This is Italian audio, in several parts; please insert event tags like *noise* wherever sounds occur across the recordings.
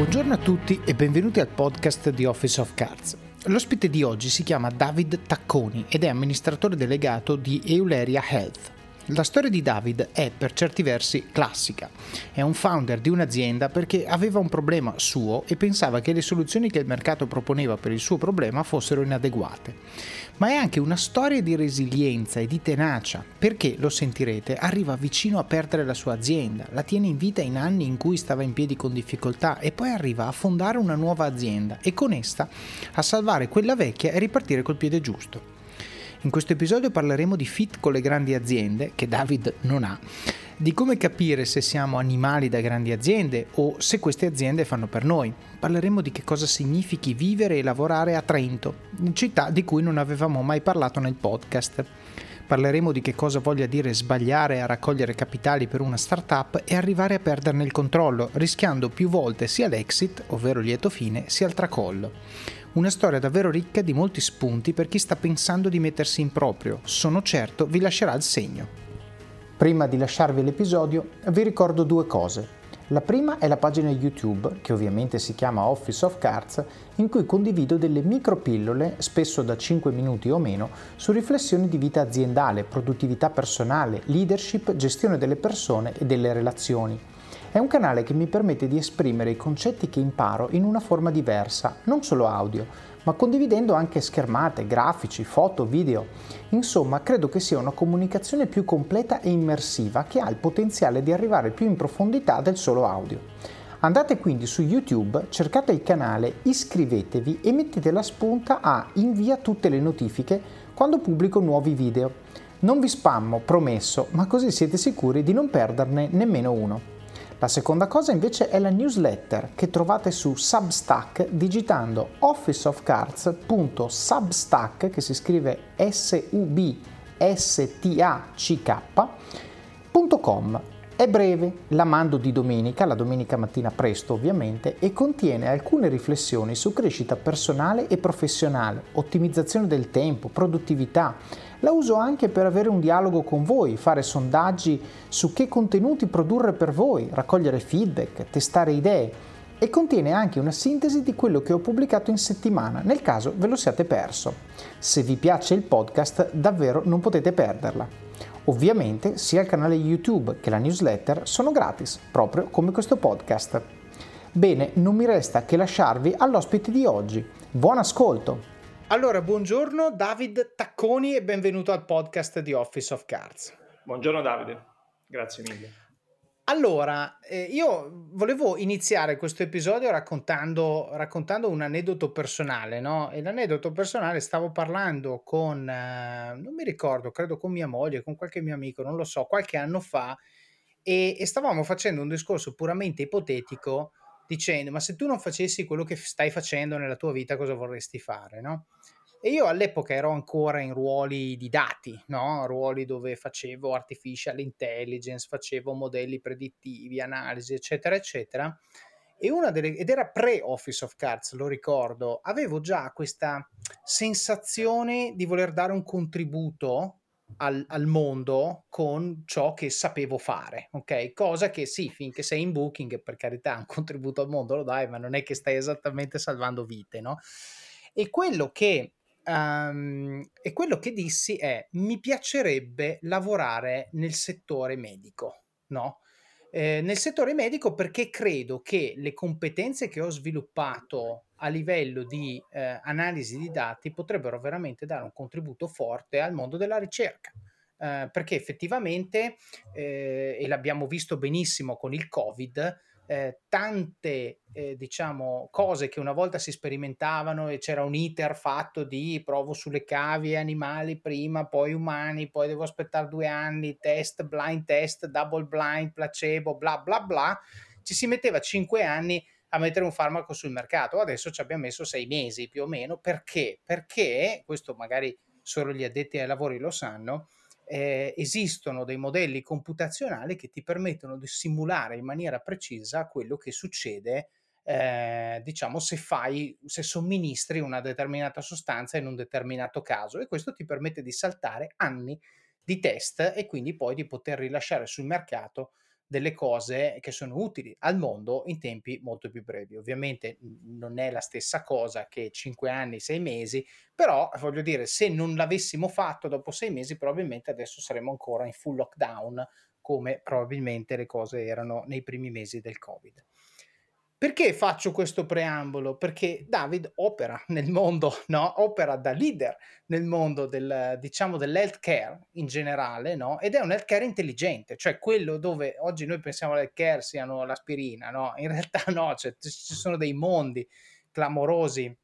Buongiorno a tutti e benvenuti al podcast di Office of Cards. L'ospite di oggi si chiama David Tacconi ed è amministratore delegato di Euleria Health. La storia di David è per certi versi classica. È un founder di un'azienda perché aveva un problema suo e pensava che le soluzioni che il mercato proponeva per il suo problema fossero inadeguate. Ma è anche una storia di resilienza e di tenacia, perché, lo sentirete, arriva vicino a perdere la sua azienda, la tiene in vita in anni in cui stava in piedi con difficoltà e poi arriva a fondare una nuova azienda e con essa a salvare quella vecchia e ripartire col piede giusto. In questo episodio parleremo di fit con le grandi aziende, che David non ha, di come capire se siamo animali da grandi aziende o se queste aziende fanno per noi. Parleremo di che cosa significhi vivere e lavorare a Trento, città di cui non avevamo mai parlato nel podcast. Parleremo di che cosa voglia dire sbagliare a raccogliere capitali per una startup e arrivare a perderne il controllo, rischiando più volte sia l'exit, ovvero lieto fine, sia il tracollo. Una storia davvero ricca di molti spunti per chi sta pensando di mettersi in proprio. Sono certo vi lascerà il segno. Prima di lasciarvi l'episodio vi ricordo due cose. La prima è la pagina YouTube, che ovviamente si chiama Office of Cards, in cui condivido delle micropillole, spesso da 5 minuti o meno, su riflessioni di vita aziendale, produttività personale, leadership, gestione delle persone e delle relazioni. È un canale che mi permette di esprimere i concetti che imparo in una forma diversa, non solo audio, ma condividendo anche schermate, grafici, foto, video. Insomma, credo che sia una comunicazione più completa e immersiva che ha il potenziale di arrivare più in profondità del solo audio. Andate quindi su YouTube, cercate il canale, iscrivetevi e mettete la spunta a invia tutte le notifiche quando pubblico nuovi video. Non vi spammo, promesso, ma così siete sicuri di non perderne nemmeno uno. La seconda cosa invece è la newsletter che trovate su Substack digitando officeofcards.substack che si scrive s u b s t a c k.com. È breve, la mando di domenica, la domenica mattina presto ovviamente, e contiene alcune riflessioni su crescita personale e professionale, ottimizzazione del tempo, produttività, la uso anche per avere un dialogo con voi, fare sondaggi su che contenuti produrre per voi, raccogliere feedback, testare idee e contiene anche una sintesi di quello che ho pubblicato in settimana, nel caso ve lo siate perso. Se vi piace il podcast, davvero non potete perderla. Ovviamente sia il canale YouTube che la newsletter sono gratis, proprio come questo podcast. Bene, non mi resta che lasciarvi all'ospite di oggi. Buon ascolto! Allora, buongiorno David Tacconi e benvenuto al podcast di Office of Cards. Buongiorno Davide, grazie mille. Allora, eh, io volevo iniziare questo episodio raccontando, raccontando un aneddoto personale, no? E l'aneddoto personale stavo parlando con, eh, non mi ricordo, credo con mia moglie, con qualche mio amico, non lo so, qualche anno fa, e, e stavamo facendo un discorso puramente ipotetico dicendo ma se tu non facessi quello che stai facendo nella tua vita cosa vorresti fare, no? E io all'epoca ero ancora in ruoli di dati, no? ruoli dove facevo artificial intelligence, facevo modelli predittivi, analisi, eccetera, eccetera. Delle, ed era pre-Office of Cards, lo ricordo, avevo già questa sensazione di voler dare un contributo al, al, mondo con ciò che sapevo fare, ok? Cosa che sì, finché sei in booking, per carità, un contributo al mondo lo dai, ma non è che stai esattamente salvando vite, no? E quello che Um, e quello che dissi è: mi piacerebbe lavorare nel settore medico, no? Eh, nel settore medico perché credo che le competenze che ho sviluppato a livello di eh, analisi di dati potrebbero veramente dare un contributo forte al mondo della ricerca. Eh, perché effettivamente, eh, e l'abbiamo visto benissimo con il Covid, eh, tante eh, diciamo cose che una volta si sperimentavano e c'era un iter fatto di provo sulle cavie animali prima, poi umani, poi devo aspettare due anni, test, blind test, double blind, placebo, bla bla bla, ci si metteva cinque anni a mettere un farmaco sul mercato, adesso ci abbiamo messo sei mesi più o meno, perché? Perché, questo magari solo gli addetti ai lavori lo sanno, eh, esistono dei modelli computazionali che ti permettono di simulare in maniera precisa quello che succede eh, diciamo se fai se somministri una determinata sostanza in un determinato caso. E questo ti permette di saltare anni di test e quindi poi di poter rilasciare sul mercato delle cose che sono utili al mondo in tempi molto più brevi. Ovviamente non è la stessa cosa che 5 anni, 6 mesi, però voglio dire, se non l'avessimo fatto dopo 6 mesi, probabilmente adesso saremmo ancora in full lockdown, come probabilmente le cose erano nei primi mesi del Covid. Perché faccio questo preambolo? Perché David opera nel mondo, *laughs* no? opera da leader nel mondo del, diciamo, dell'healthcare in generale, no? ed è un healthcare intelligente, cioè quello dove oggi noi pensiamo all'healthcare siano l'aspirina, no? in realtà *laughs* no, cioè, ci sono dei mondi clamorosi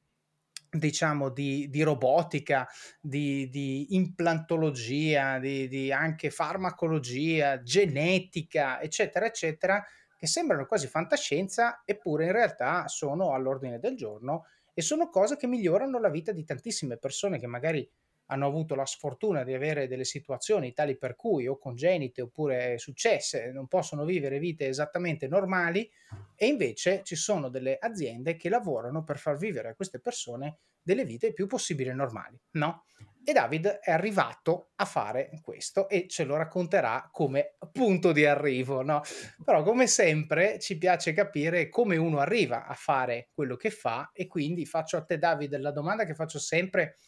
diciamo di, di robotica, di, di implantologia, di, di anche farmacologia, genetica, eccetera, eccetera, che sembrano quasi fantascienza, eppure in realtà sono all'ordine del giorno e sono cose che migliorano la vita di tantissime persone che magari hanno avuto la sfortuna di avere delle situazioni tali per cui o congenite oppure successe non possono vivere vite esattamente normali e invece ci sono delle aziende che lavorano per far vivere a queste persone delle vite il più possibile normali, no? E David è arrivato a fare questo e ce lo racconterà come punto di arrivo, no? Però come sempre ci piace capire come uno arriva a fare quello che fa e quindi faccio a te David la domanda che faccio sempre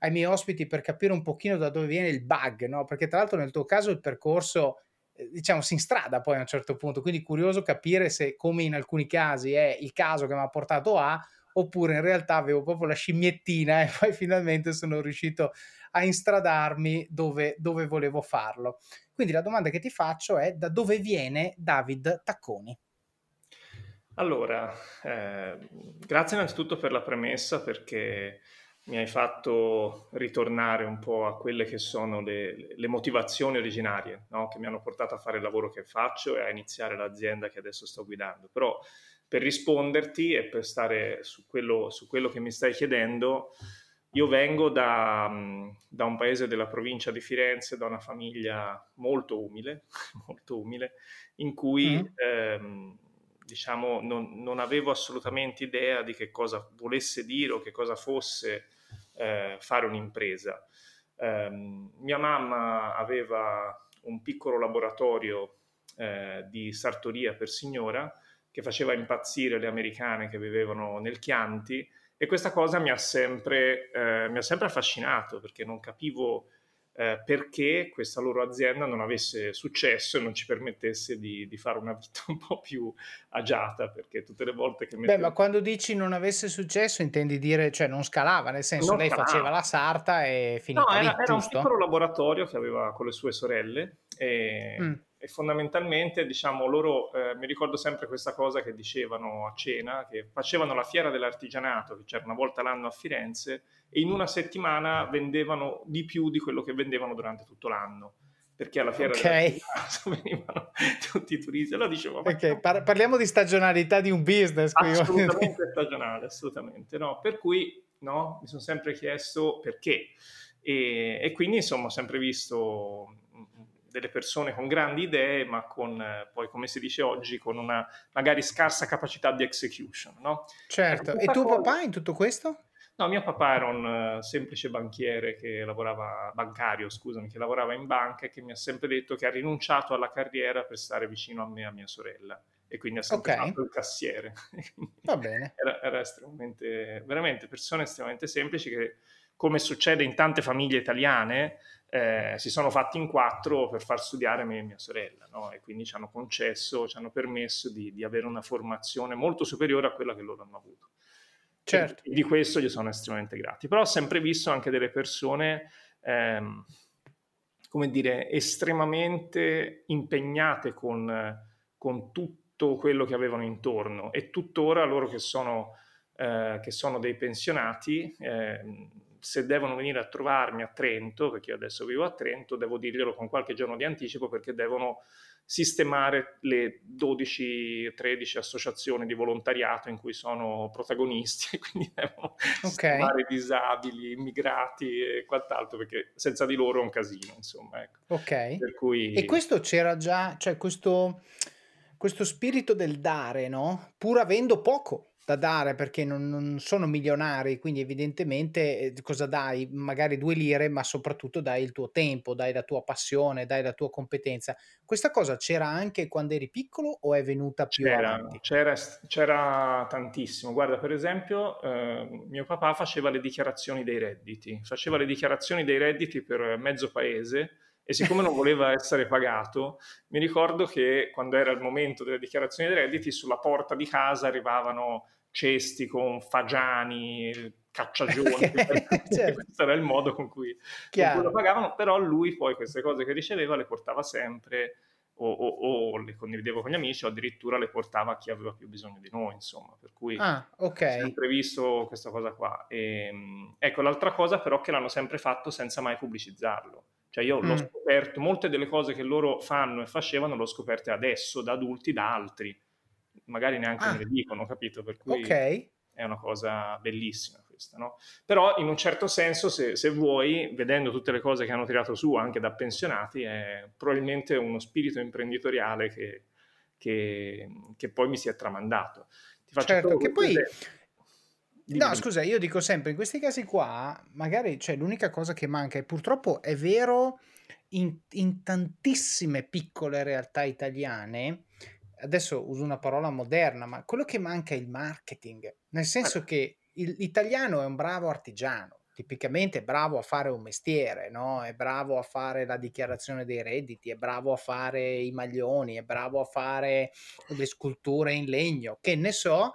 ai miei ospiti per capire un pochino da dove viene il bug, no? Perché tra l'altro nel tuo caso il percorso eh, diciamo si instrada poi a un certo punto, quindi curioso capire se come in alcuni casi è il caso che mi ha portato a oppure in realtà avevo proprio la scimmiettina e *laughs* poi finalmente sono riuscito a instradarmi dove, dove volevo farlo. Quindi la domanda che ti faccio è da dove viene David Tacconi? Allora, eh, grazie innanzitutto per la premessa perché mi hai fatto ritornare un po' a quelle che sono le, le motivazioni originarie no? che mi hanno portato a fare il lavoro che faccio e a iniziare l'azienda che adesso sto guidando. Però per risponderti e per stare su quello, su quello che mi stai chiedendo, io vengo da, da, un paese della provincia di Firenze, da una famiglia molto umile, *laughs* molto umile in cui mm. ehm, diciamo, non, non, avevo assolutamente idea di che cosa volesse dire o che cosa fosse eh, fare un'impresa. Eh, mia mamma aveva un piccolo laboratorio eh, di sartoria per signora che faceva impazzire le americane che vivevano nel Chianti e questa cosa mi ha sempre, eh, mi ha sempre affascinato perché non capivo eh, perché questa loro azienda non avesse successo e non ci permettesse di, di, fare una vita *laughs* un po' più agiata perché tutte le volte che mettevo... Beh, ma quando dici non avesse successo intendi dire, cioè non scalava, nel senso non lei scalava. faceva la sarta e finiva no, lì, era, era un piccolo laboratorio che aveva con le sue sorelle e... Mm e fondamentalmente diciamo loro eh, mi ricordo sempre questa cosa che dicevano a cena che facevano la fiera dell'artigianato che c'era una volta l'anno a Firenze e in una settimana vendevano di più di quello che vendevano durante tutto l'anno perché alla fiera okay. *laughs* venivano tutti i turisti allora dicevo okay, par- parliamo di stagionalità di un business qui. assolutamente *laughs* stagionale assolutamente no per cui no mi sono sempre chiesto perché e, e quindi insomma ho sempre visto delle persone con grandi idee, ma con eh, poi, come si dice oggi, con una magari scarsa capacità di execution. No? Certo, e tuo cosa... papà in tutto questo? No, mio papà era un uh, semplice banchiere che lavorava, bancario, scusami, che lavorava in banca e che mi ha sempre detto che ha rinunciato alla carriera per stare vicino a me e a mia sorella e quindi ha sempre okay. fatto il cassiere. *laughs* Va bene. Era, era estremamente, veramente persone estremamente semplici che, come succede in tante famiglie italiane, eh, si sono fatti in quattro per far studiare me e mia sorella, no? e quindi ci hanno concesso, ci hanno permesso di, di, avere una formazione molto superiore a quella che loro hanno avuto. Certo. E di questo gli sono estremamente grati. Però ho sempre visto anche delle persone, ehm, come dire, estremamente impegnate con, con, tutto quello che avevano intorno e tuttora loro che sono, eh, che sono dei pensionati, eh, se devono venire a trovarmi a Trento, perché io adesso vivo a Trento, devo dirglielo con qualche giorno di anticipo perché devono sistemare le 12-13 associazioni di volontariato in cui sono protagonisti e *laughs* quindi devono okay. sistemare disabili, immigrati e quant'altro perché senza di loro è un casino, insomma. Ecco. Ok. Cui... E questo c'era già, cioè questo, questo spirito del dare, no? Pur avendo poco da dare perché non, non, sono milionari, quindi evidentemente eh, cosa dai? Magari due lire, ma soprattutto dai il tuo tempo, dai la tua passione, dai la tua competenza. Questa cosa c'era anche quando eri piccolo o è venuta più c'era, avanti? C'era, c'era tantissimo. Guarda, per esempio, eh, mio papà faceva le dichiarazioni dei redditi, faceva le dichiarazioni dei redditi per mezzo paese e siccome non voleva essere pagato, mi ricordo che quando era il momento delle dichiarazioni dei redditi, sulla porta di casa arrivavano cesti con fagiani, cacciagioni, okay, *laughs* certo. questo era il modo con cui, con cui, lo pagavano, però lui poi queste cose che riceveva le portava sempre o, o, o, le condividevo con gli amici o addirittura le portava a chi aveva più bisogno di noi, insomma, per cui ah, okay. sempre visto questa cosa qua. E, ehm, ecco, l'altra cosa però che l'hanno sempre fatto senza mai pubblicizzarlo. Cioè io mm. l'ho scoperto, molte delle cose che loro fanno e facevano l'ho scoperte adesso, da adulti, da altri. Magari neanche ah. me le dicono, capito? Per cui okay. è una cosa bellissima questa, no? Però in un certo senso, se, se, vuoi, vedendo tutte le cose che hanno tirato su anche da pensionati, è probabilmente uno spirito imprenditoriale che, che, che poi mi si è tramandato. Ti faccio certo, che poi... Esempio No, scusa, io dico sempre, in questi casi qua, magari cioè, l'unica cosa che manca, e purtroppo è vero in, in tantissime piccole realtà italiane, adesso uso una parola moderna, ma quello che manca è il marketing, nel senso ah. che il, l'italiano è un bravo artigiano, tipicamente è bravo a fare un mestiere, no? è bravo a fare la dichiarazione dei redditi, è bravo a fare i maglioni, è bravo a fare le sculture in legno, che ne so,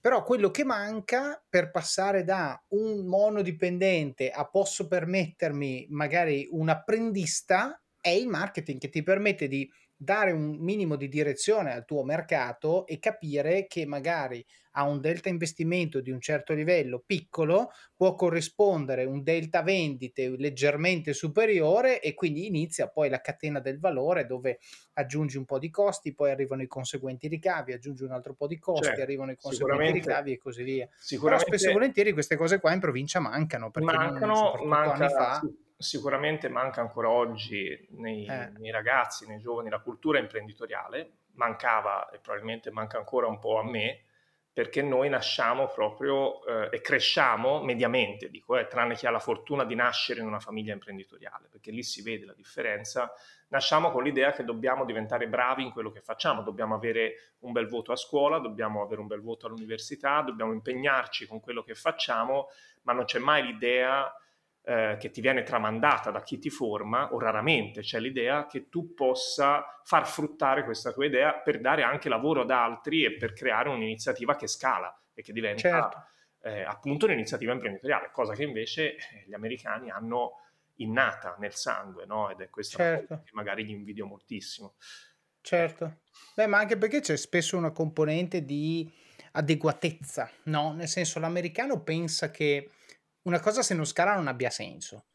però quello che manca per passare da un monodipendente a posso permettermi magari un apprendista è il marketing che ti permette di dare un minimo di direzione al tuo mercato e capire che magari a un delta investimento di un certo livello piccolo può corrispondere un delta vendite leggermente superiore e quindi inizia poi la catena del valore dove aggiungi un po' di costi, poi arrivano i conseguenti ricavi, aggiungi un altro po' di costi, certo, arrivano i conseguenti ricavi e così via. Però spesso e volentieri queste cose qua in provincia mancano perché mancano, non, manca, anni fa sicuramente manca ancora oggi nei, eh. nei, ragazzi, nei giovani, la cultura imprenditoriale, mancava e probabilmente manca ancora un po' a me, perché noi nasciamo proprio eh, e cresciamo mediamente, dico, eh, tranne chi ha la fortuna di nascere in una famiglia imprenditoriale, perché lì si vede la differenza, nasciamo con l'idea che dobbiamo diventare bravi in quello che facciamo, dobbiamo avere un bel voto a scuola, dobbiamo avere un bel voto all'università, dobbiamo impegnarci con quello che facciamo, ma non c'è mai l'idea eh, che ti viene tramandata da chi ti forma, o raramente c'è l'idea che tu possa far fruttare questa tua idea per dare anche lavoro ad altri e per creare un'iniziativa che scala e che diventa certo. eh, appunto un'iniziativa imprenditoriale, cosa che invece eh, gli americani hanno innata nel sangue, no? Ed è questa certo. che magari gli invidio moltissimo. Certo. Beh, ma anche perché c'è spesso una componente di adeguatezza, no? Nel senso, l'americano pensa che una cosa se non scala non abbia senso.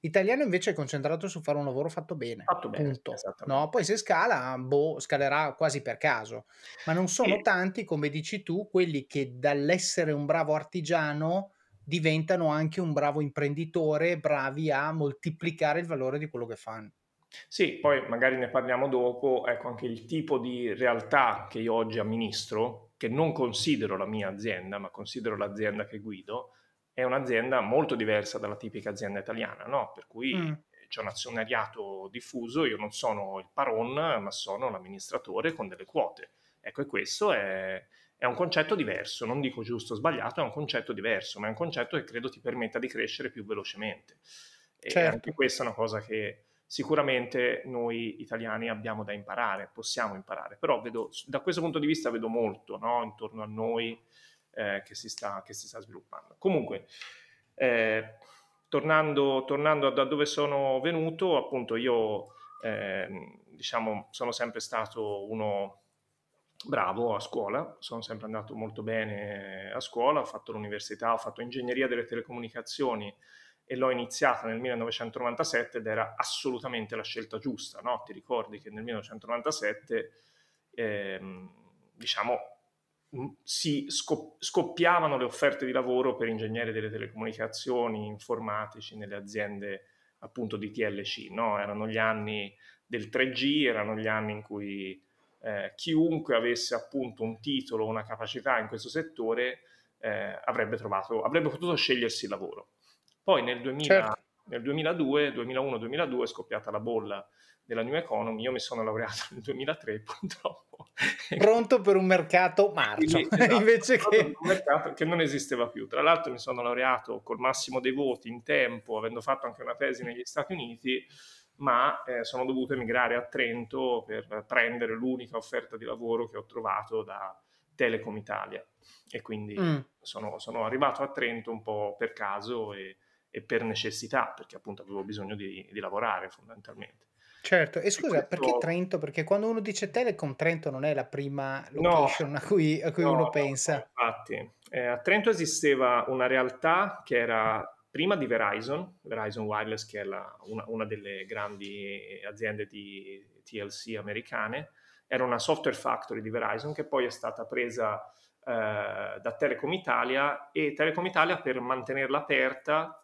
L'italiano invece è concentrato su fare un lavoro fatto bene. Fatto bene, punto. No? Poi se scala, boh, scalerà quasi per caso. Ma non sono e... tanti, come dici tu, quelli che dall'essere un bravo artigiano diventano anche un bravo imprenditore, bravi a moltiplicare il valore di quello che fanno. Sì, poi magari ne parliamo dopo, ecco anche il tipo di realtà che io oggi amministro, che non considero la mia azienda, ma considero l'azienda che guido, è un'azienda molto diversa dalla tipica azienda italiana, no? per cui mm. c'è un azionariato diffuso, io non sono il paron, ma sono l'amministratore con delle quote. Ecco, e questo è, è un concetto diverso, non dico giusto o sbagliato, è un concetto diverso, ma è un concetto che credo ti permetta di crescere più velocemente. E certo. anche questa è una cosa che sicuramente noi italiani abbiamo da imparare, possiamo imparare, però vedo, da questo punto di vista vedo molto no? intorno a noi eh, che, si sta, che, si sta, sviluppando. Comunque, eh, tornando, tornando, da dove sono venuto, appunto io eh, diciamo, sono sempre stato uno bravo a scuola, sono sempre andato molto bene a scuola, ho fatto l'università, ho fatto ingegneria delle telecomunicazioni e l'ho iniziata nel 1997 ed era assolutamente la scelta giusta, no? Ti ricordi che nel 1997 ehm, diciamo si scoppiavano le offerte di lavoro per ingegneri delle telecomunicazioni, informatici nelle aziende appunto di TLC, no? erano gli anni del 3G, erano gli anni in cui eh, chiunque avesse appunto un titolo, una capacità in questo settore eh, avrebbe, trovato, avrebbe potuto scegliersi il lavoro. Poi nel, 2000, certo. Nel 2002, 2001-2002 è scoppiata la bolla della New Economy, io mi sono laureato nel 2003 *laughs* purtroppo. Pronto per un mercato marcio, esatto, *laughs* invece che... Un mercato che non esisteva più. Tra l'altro mi sono laureato col massimo dei voti in tempo, avendo fatto anche una tesi negli Stati Uniti, ma eh, sono dovuto emigrare a Trento per prendere l'unica offerta di lavoro che ho trovato da Telecom Italia. E quindi mm. sono, sono, arrivato a Trento un po' per caso e, e per necessità, perché appunto avevo bisogno di, di lavorare fondamentalmente. Certo, e scusa, questo... perché Trento? Perché quando uno dice Telecom, Trento non è la prima location no, a cui, a cui no, uno pensa. No, infatti, eh, a Trento esisteva una realtà che era prima di Verizon, Verizon Wireless che è la, una, una, delle grandi aziende di TLC americane, era una software factory di Verizon che poi è stata presa eh, da Telecom Italia e Telecom Italia per mantenerla aperta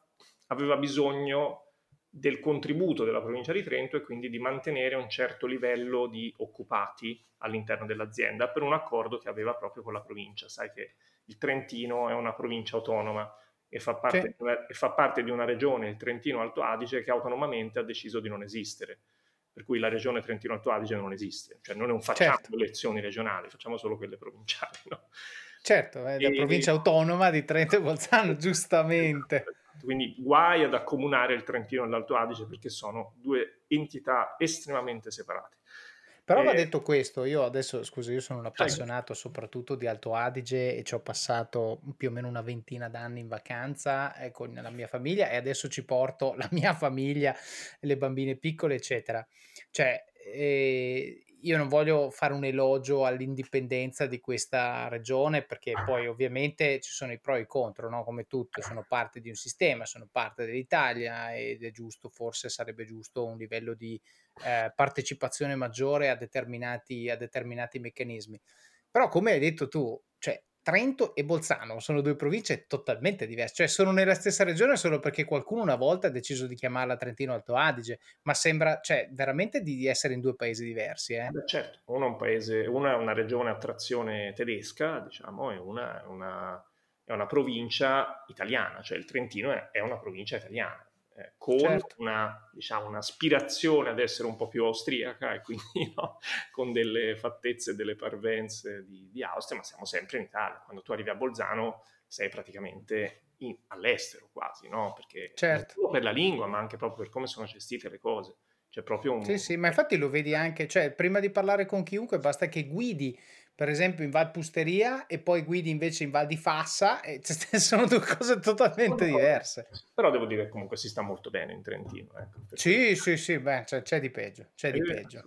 aveva bisogno del contributo della provincia di Trento e quindi di mantenere un certo livello di occupati all'interno dell'azienda per un accordo che aveva proprio con la provincia. Sai che il Trentino è una provincia autonoma e fa parte, una, e fa parte di una regione, il Trentino Alto Adige, che autonomamente ha deciso di non esistere. Per cui la regione Trentino Alto Adige non esiste, cioè noi non facciamo certo. elezioni regionali, facciamo solo quelle provinciali. No? Certo, è la e, provincia autonoma di Trento e Bolzano, giustamente. Quindi guai ad accomunare il Trentino e l'Alto Adige perché sono due entità estremamente separate. Però va detto questo, io adesso, scusa, io sono un appassionato soprattutto di Alto Adige e ci ho passato più o meno una ventina d'anni in vacanza eh, con la mia famiglia e adesso ci porto la mia famiglia, le bambine piccole, eccetera. Cioè, eh, io non voglio fare un elogio all'indipendenza di questa regione perché poi ovviamente ci sono i pro e i contro, no? come tutto, sono parte di un sistema, sono parte dell'Italia ed è giusto, forse sarebbe giusto un livello di eh, partecipazione maggiore a determinati, a determinati meccanismi. Però come hai detto tu, cioè Trento e Bolzano sono due province totalmente diverse, cioè sono nella stessa regione solo perché qualcuno una volta ha deciso di chiamarla Trentino Alto Adige, ma sembra cioè, veramente di essere in due paesi diversi. Eh? Beh, certo, uno è un paese, una è una regione a trazione tedesca, diciamo, e una è una, è una provincia italiana, cioè il Trentino è, è una provincia italiana eh, con certo. una, diciamo, un'aspirazione ad essere un po' più austriaca e quindi *laughs* no, con delle fattezze, delle parvenze di, di, Austria, ma siamo sempre in Italia. Quando tu arrivi a Bolzano sei praticamente in, all'estero quasi, no? Perché certo. non solo per la lingua, ma anche proprio per come sono gestite le cose. C'è proprio un... Sì, sì, ma infatti lo vedi anche, cioè prima di parlare con chiunque basta che guidi per esempio in Val Pusteria e poi guidi invece in Val di Fassa e *laughs* sono due cose totalmente diverse. Però devo dire che comunque si sta molto bene in Trentino. Ecco, sì, sì, sì, beh, c'è, c'è di peggio, c'è di peggio.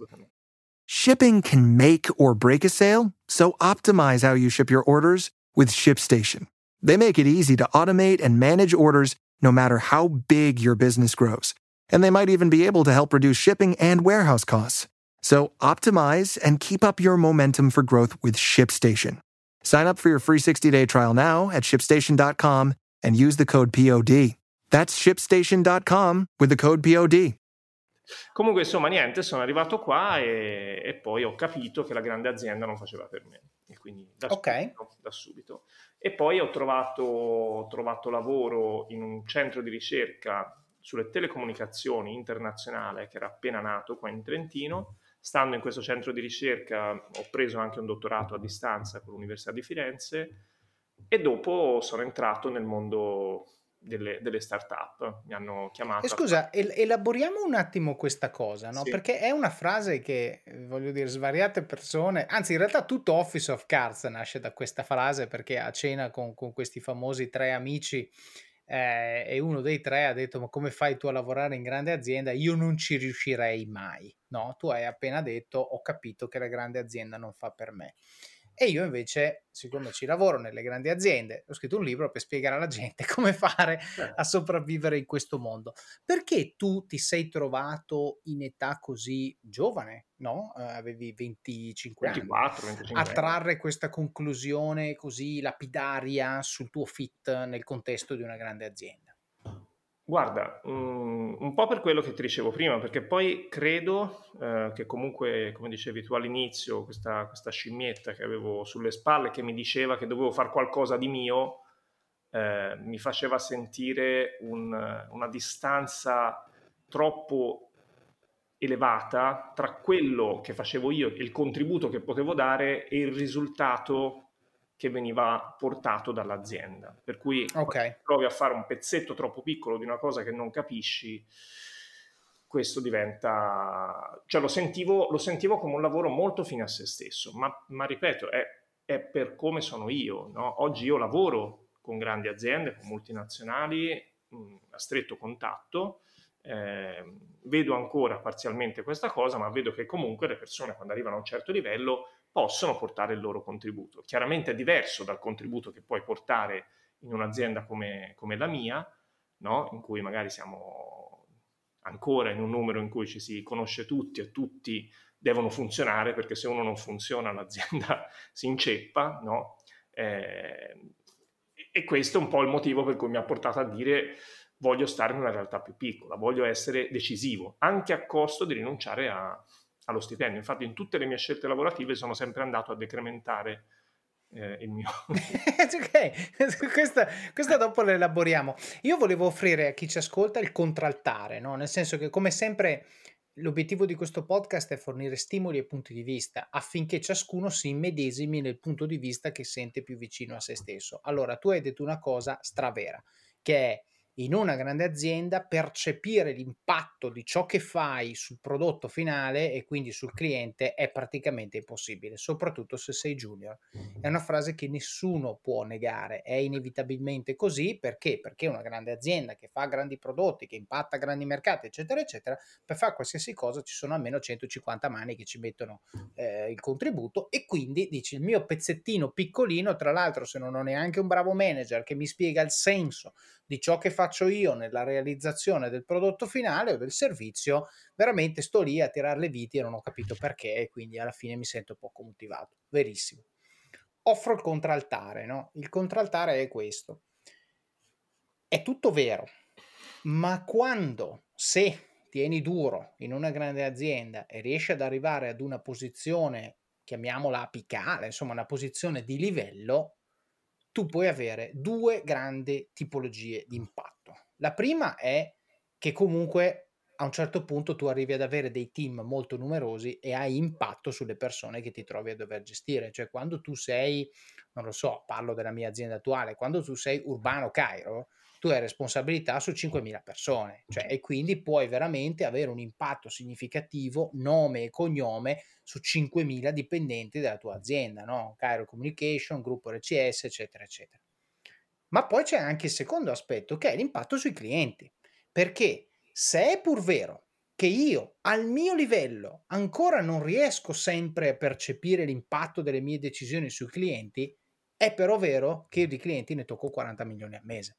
Shipping can make or break a sale, so optimize how you ship your orders with ShipStation. They make it easy to automate and manage orders no matter how big your business grows. And they might even be able to help reduce shipping and warehouse costs. So optimize and keep up your momentum for growth with ShipStation. Sign up for your free 60-day trial now at shipstation.com and use the code POD. That's shipstation.com with the code POD. Comunque, insomma, niente, sono arrivato qua e, e, poi ho capito che la grande azienda non faceva per me. E quindi da, okay. subito, da subito. E poi ho trovato, ho trovato lavoro in un centro di ricerca sulle telecomunicazioni internazionale che era appena nato qua in Trentino Stando in questo centro di ricerca ho preso anche un dottorato a distanza con l'Università di Firenze e dopo sono entrato nel mondo delle, delle start-up. Mi hanno chiamato. E scusa, el- elaboriamo un attimo questa cosa, no? Sì. Perché è una frase che, voglio dire, svariate persone, anzi in realtà tutto Office of Cards nasce da questa frase perché a cena con, con questi famosi tre amici eh, e uno dei tre ha detto ma come fai tu a lavorare in grande azienda? Io non ci riuscirei mai. No, tu hai appena detto ho capito che la grande azienda non fa per me. E io invece, siccome ci lavoro nelle grandi aziende, ho scritto un libro per spiegare alla gente *laughs* come fare certo. a sopravvivere in questo mondo. Perché tu ti sei trovato in età così giovane, no? Uh, avevi 25 24, anni, 25 a trarre questa conclusione così lapidaria sul tuo fit nel contesto di una grande azienda? Guarda, um, un po' per quello che ti dicevo prima, perché poi credo eh, che comunque, come dicevi tu all'inizio, questa, questa, scimmietta che avevo sulle spalle che mi diceva che dovevo fare qualcosa di mio, eh, mi faceva sentire un, una distanza troppo elevata tra quello che facevo io, il contributo che potevo dare e il risultato che veniva portato dall'azienda. Per cui okay. provi a fare un pezzetto troppo piccolo di una cosa che non capisci, questo diventa... cioè lo sentivo, lo sentivo come un lavoro molto fine a se stesso, ma, ma ripeto, è, è, per come sono io. No? Oggi io lavoro con grandi aziende, con multinazionali, mh, a stretto contatto, eh, vedo ancora parzialmente questa cosa, ma vedo che comunque le persone quando arrivano a un certo livello possono portare il loro contributo. Chiaramente è diverso dal contributo che puoi portare in un'azienda come, come la mia, no? in cui magari siamo ancora in un numero in cui ci si conosce tutti e tutti devono funzionare, perché se uno non funziona l'azienda *laughs* si inceppa, no? eh, e questo è un po' il motivo per cui mi ha portato a dire voglio stare in una realtà più piccola, voglio essere decisivo, anche a costo di rinunciare a, allo stipendio. Infatti in tutte le mie scelte lavorative sono sempre andato a decrementare eh, il mio. *laughs* ok, questa, questa, dopo la elaboriamo. Io volevo offrire a chi ci ascolta il contraltare, no? nel senso che come sempre l'obiettivo di questo podcast è fornire stimoli e punti di vista affinché ciascuno si immedesimi nel punto di vista che sente più vicino a se stesso. Allora, tu hai detto una cosa stravera, che è in una grande azienda percepire l'impatto di ciò che fai sul prodotto finale e quindi sul cliente è praticamente impossibile, soprattutto se sei junior. È una frase che nessuno può negare, è inevitabilmente così perché? Perché una grande azienda che fa grandi prodotti, che impatta grandi mercati, eccetera, eccetera, per fare qualsiasi cosa ci sono almeno 150 mani che ci mettono eh, il contributo e quindi dici il mio pezzettino piccolino, tra l'altro se non ho neanche un bravo manager che mi spiega il senso di ciò che faccio io nella realizzazione del prodotto finale o del servizio, veramente sto lì a tirare le viti e non ho capito perché e quindi alla fine mi sento poco motivato. Verissimo. Offro il contraltare, no? Il contraltare è questo. È tutto vero, ma quando, se tieni duro in una grande azienda e riesci ad arrivare ad una posizione, chiamiamola apicale, insomma una posizione di livello, tu puoi avere due grandi tipologie di impatto. La prima è che comunque a un certo punto tu arrivi ad avere dei team molto numerosi e hai impatto sulle persone che ti trovi a dover gestire. Cioè quando tu sei, non lo so, parlo della mia azienda attuale, quando tu sei Urbano Cairo, tu hai responsabilità su 5.000 persone, cioè, e quindi puoi veramente avere un impatto significativo, nome e cognome, su 5.000 dipendenti della tua azienda, no? Cairo Communication, gruppo RCS, eccetera, eccetera. Ma poi c'è anche il secondo aspetto, che è l'impatto sui clienti, perché se è pur vero che io al mio livello ancora non riesco sempre a percepire l'impatto delle mie decisioni sui clienti, è però vero che io di clienti ne tocco 40 milioni al mese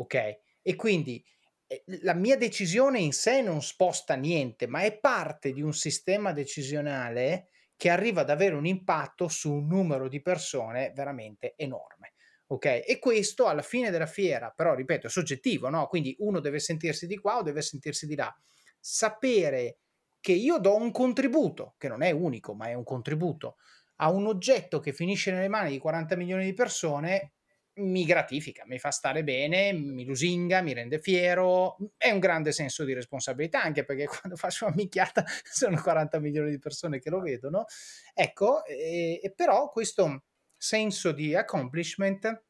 ok? E quindi eh, la mia decisione in sé non sposta niente, ma è parte di un sistema decisionale che arriva ad avere un impatto su un numero di persone veramente enorme. Ok? E questo alla fine della fiera, però ripeto, è soggettivo, no? Quindi uno deve sentirsi di qua o deve sentirsi di là. Sapere che io do un contributo, che non è unico, ma è un contributo, a un oggetto che finisce nelle mani di 40 milioni di persone mi gratifica, mi fa stare bene, mi lusinga, mi rende fiero, è un grande senso di responsabilità anche perché *laughs* quando faccio una minchiata *laughs* sono 40 milioni di persone che lo vedono. Ecco, e, e però questo senso di accomplishment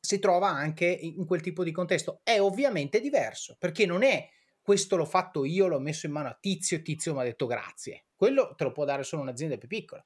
si trova anche in quel tipo di contesto. È ovviamente diverso perché non è questo l'ho fatto io, l'ho messo in mano a tizio, tizio mi ha detto grazie. Quello te lo può dare solo un'azienda più piccola.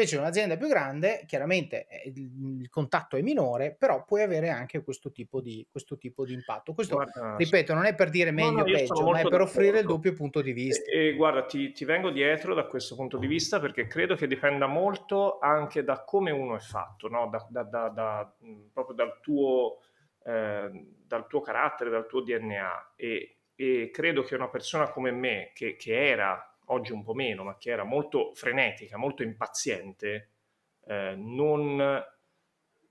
Invece un'azienda più grande, chiaramente eh, il, contatto è minore, però puoi avere anche questo tipo di, questo tipo di impatto. Questo, guarda, ripeto, non è per dire meglio o no, peggio, ma è per offrire il doppio punto di vista. E, e guarda, ti, ti, vengo dietro da questo punto di vista perché credo che dipenda molto anche da come uno è fatto, no? da, da, da, proprio dal tuo, eh, dal tuo carattere, dal tuo DNA. E, e credo che una persona come me, che, che era oggi un po' meno, ma che era molto frenetica, molto impaziente, eh, non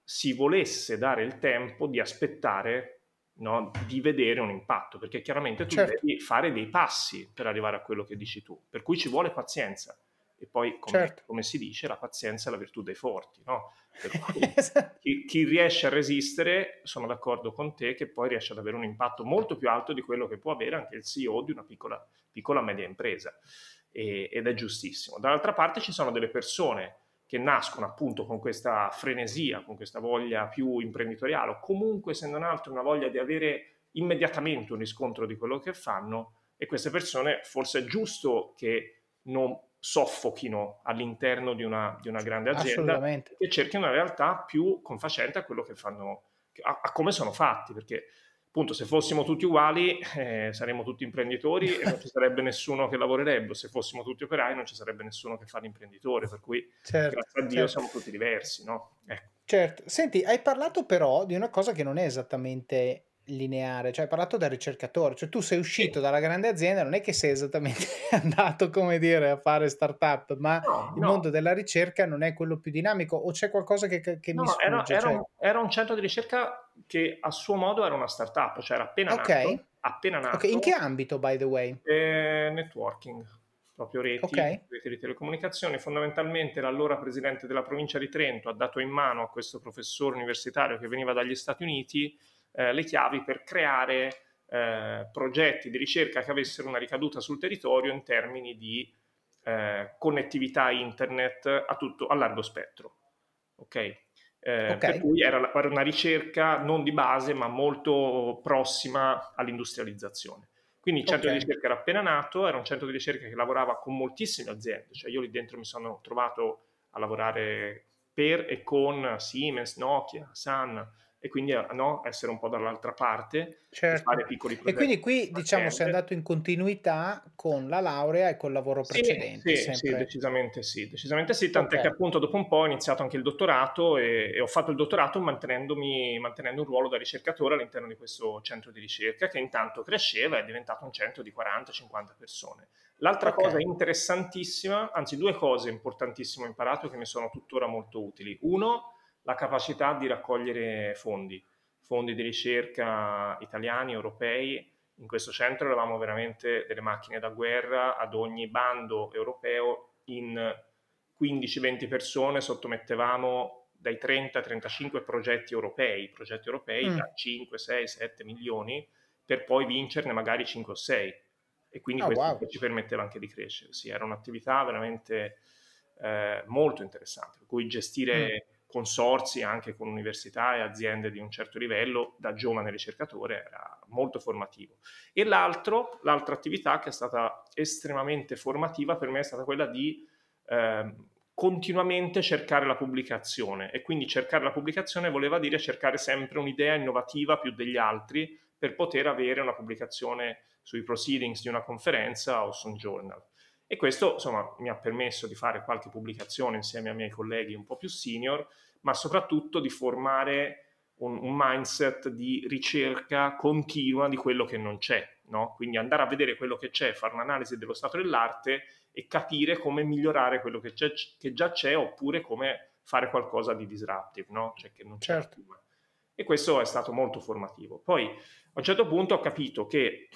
si volesse dare il tempo di aspettare no, di vedere un impatto, perché chiaramente tu certo. devi fare dei passi per arrivare a quello che dici tu, per cui ci vuole pazienza. E poi, come, certo. come si dice, la pazienza è la virtù dei forti, no? *laughs* Esatto. chi, chi, riesce a resistere, sono d'accordo con te, che poi riesce ad avere un impatto molto più alto di quello che può avere anche il CEO di una piccola, piccola media impresa. E, ed è giustissimo. Dall'altra parte ci sono delle persone che nascono appunto con questa frenesia, con questa voglia più imprenditoriale, o comunque se non altro una voglia di avere immediatamente un riscontro di quello che fanno, e queste persone forse è giusto che non soffochino all'interno di una, di una grande azienda e cerchino una realtà più confacente a quello che fanno, a, a come sono fatti, perché appunto se fossimo tutti uguali eh, saremmo tutti imprenditori e non ci *laughs* sarebbe nessuno che lavorerebbe, se fossimo tutti operai non ci sarebbe nessuno che fa l'imprenditore, per cui certo, grazie a Dio certo. siamo tutti diversi, no? Ecco. Certo, senti, hai parlato però di una cosa che non è esattamente lineare, cioè hai parlato da ricercatore, cioè tu sei uscito dalla grande azienda, non è che sei esattamente *laughs* andato, come dire, a fare startup, ma no, il no. mondo della ricerca non è quello più dinamico o c'è qualcosa che, che no, mi sfugge? Era, era, cioè... un, era, un, centro di ricerca che a suo modo era una startup, cioè era appena okay. nato. Appena nato. Okay. In che ambito, by the way? Eh, networking, proprio reti, okay. reti di telecomunicazioni. Fondamentalmente l'allora presidente della provincia di Trento ha dato in mano a questo professore universitario che veniva dagli Stati Uniti eh, le chiavi per creare eh, progetti di ricerca che avessero una ricaduta sul territorio in termini di eh, connettività internet a, tutto, a largo spettro. Okay? Eh, okay. Per cui era, era una ricerca non di base ma molto prossima all'industrializzazione. Quindi il centro okay. di ricerca era appena nato, era un centro di ricerca che lavorava con moltissime aziende, cioè io lì dentro mi sono trovato a lavorare per e con Siemens, Nokia, Sun, e quindi eh, no, essere un po' dall'altra parte, certo. fare piccoli progetti. E quindi qui diciamo sei andato in continuità con la laurea e col lavoro sì, precedente. Sì, sì, decisamente sì, decisamente sì, tant'è okay. che appunto dopo un po' ho iniziato anche il dottorato e, e ho fatto il dottorato mantenendomi, mantenendo un ruolo da ricercatore all'interno di questo centro di ricerca che intanto cresceva e è diventato un centro di 40-50 persone. L'altra okay. cosa interessantissima, anzi due cose importantissime ho imparato che mi sono tuttora molto utili. Uno, la capacità di raccogliere fondi, fondi di ricerca italiani, europei. In questo centro eravamo veramente delle macchine da guerra, ad ogni bando europeo in 15-20 persone sottomettevamo dai 30 35 progetti europei, progetti europei mm. da 5, 6, 7 milioni, per poi vincerne magari 5 o 6. E quindi oh, questo wow. ci permetteva anche di crescere. Sì, era un'attività veramente eh, molto interessante, per cui gestire... Mm consorzi anche con università e aziende di un certo livello, da giovane ricercatore era molto formativo. E l'altro, l'altra attività che è stata estremamente formativa per me è stata quella di eh, continuamente cercare la pubblicazione e quindi cercare la pubblicazione voleva dire cercare sempre un'idea innovativa più degli altri per poter avere una pubblicazione sui proceedings di una conferenza o su un journal. E questo insomma, mi ha permesso di fare qualche pubblicazione insieme ai miei colleghi un po' più senior, ma soprattutto di formare un, un mindset di ricerca continua di quello che non c'è. No? Quindi andare a vedere quello che c'è, fare un'analisi dello stato dell'arte e capire come migliorare quello che, che già c'è oppure come fare qualcosa di disruptive, no? cioè che non c'è certo. prima. E questo è stato molto formativo. Poi a un certo punto ho capito che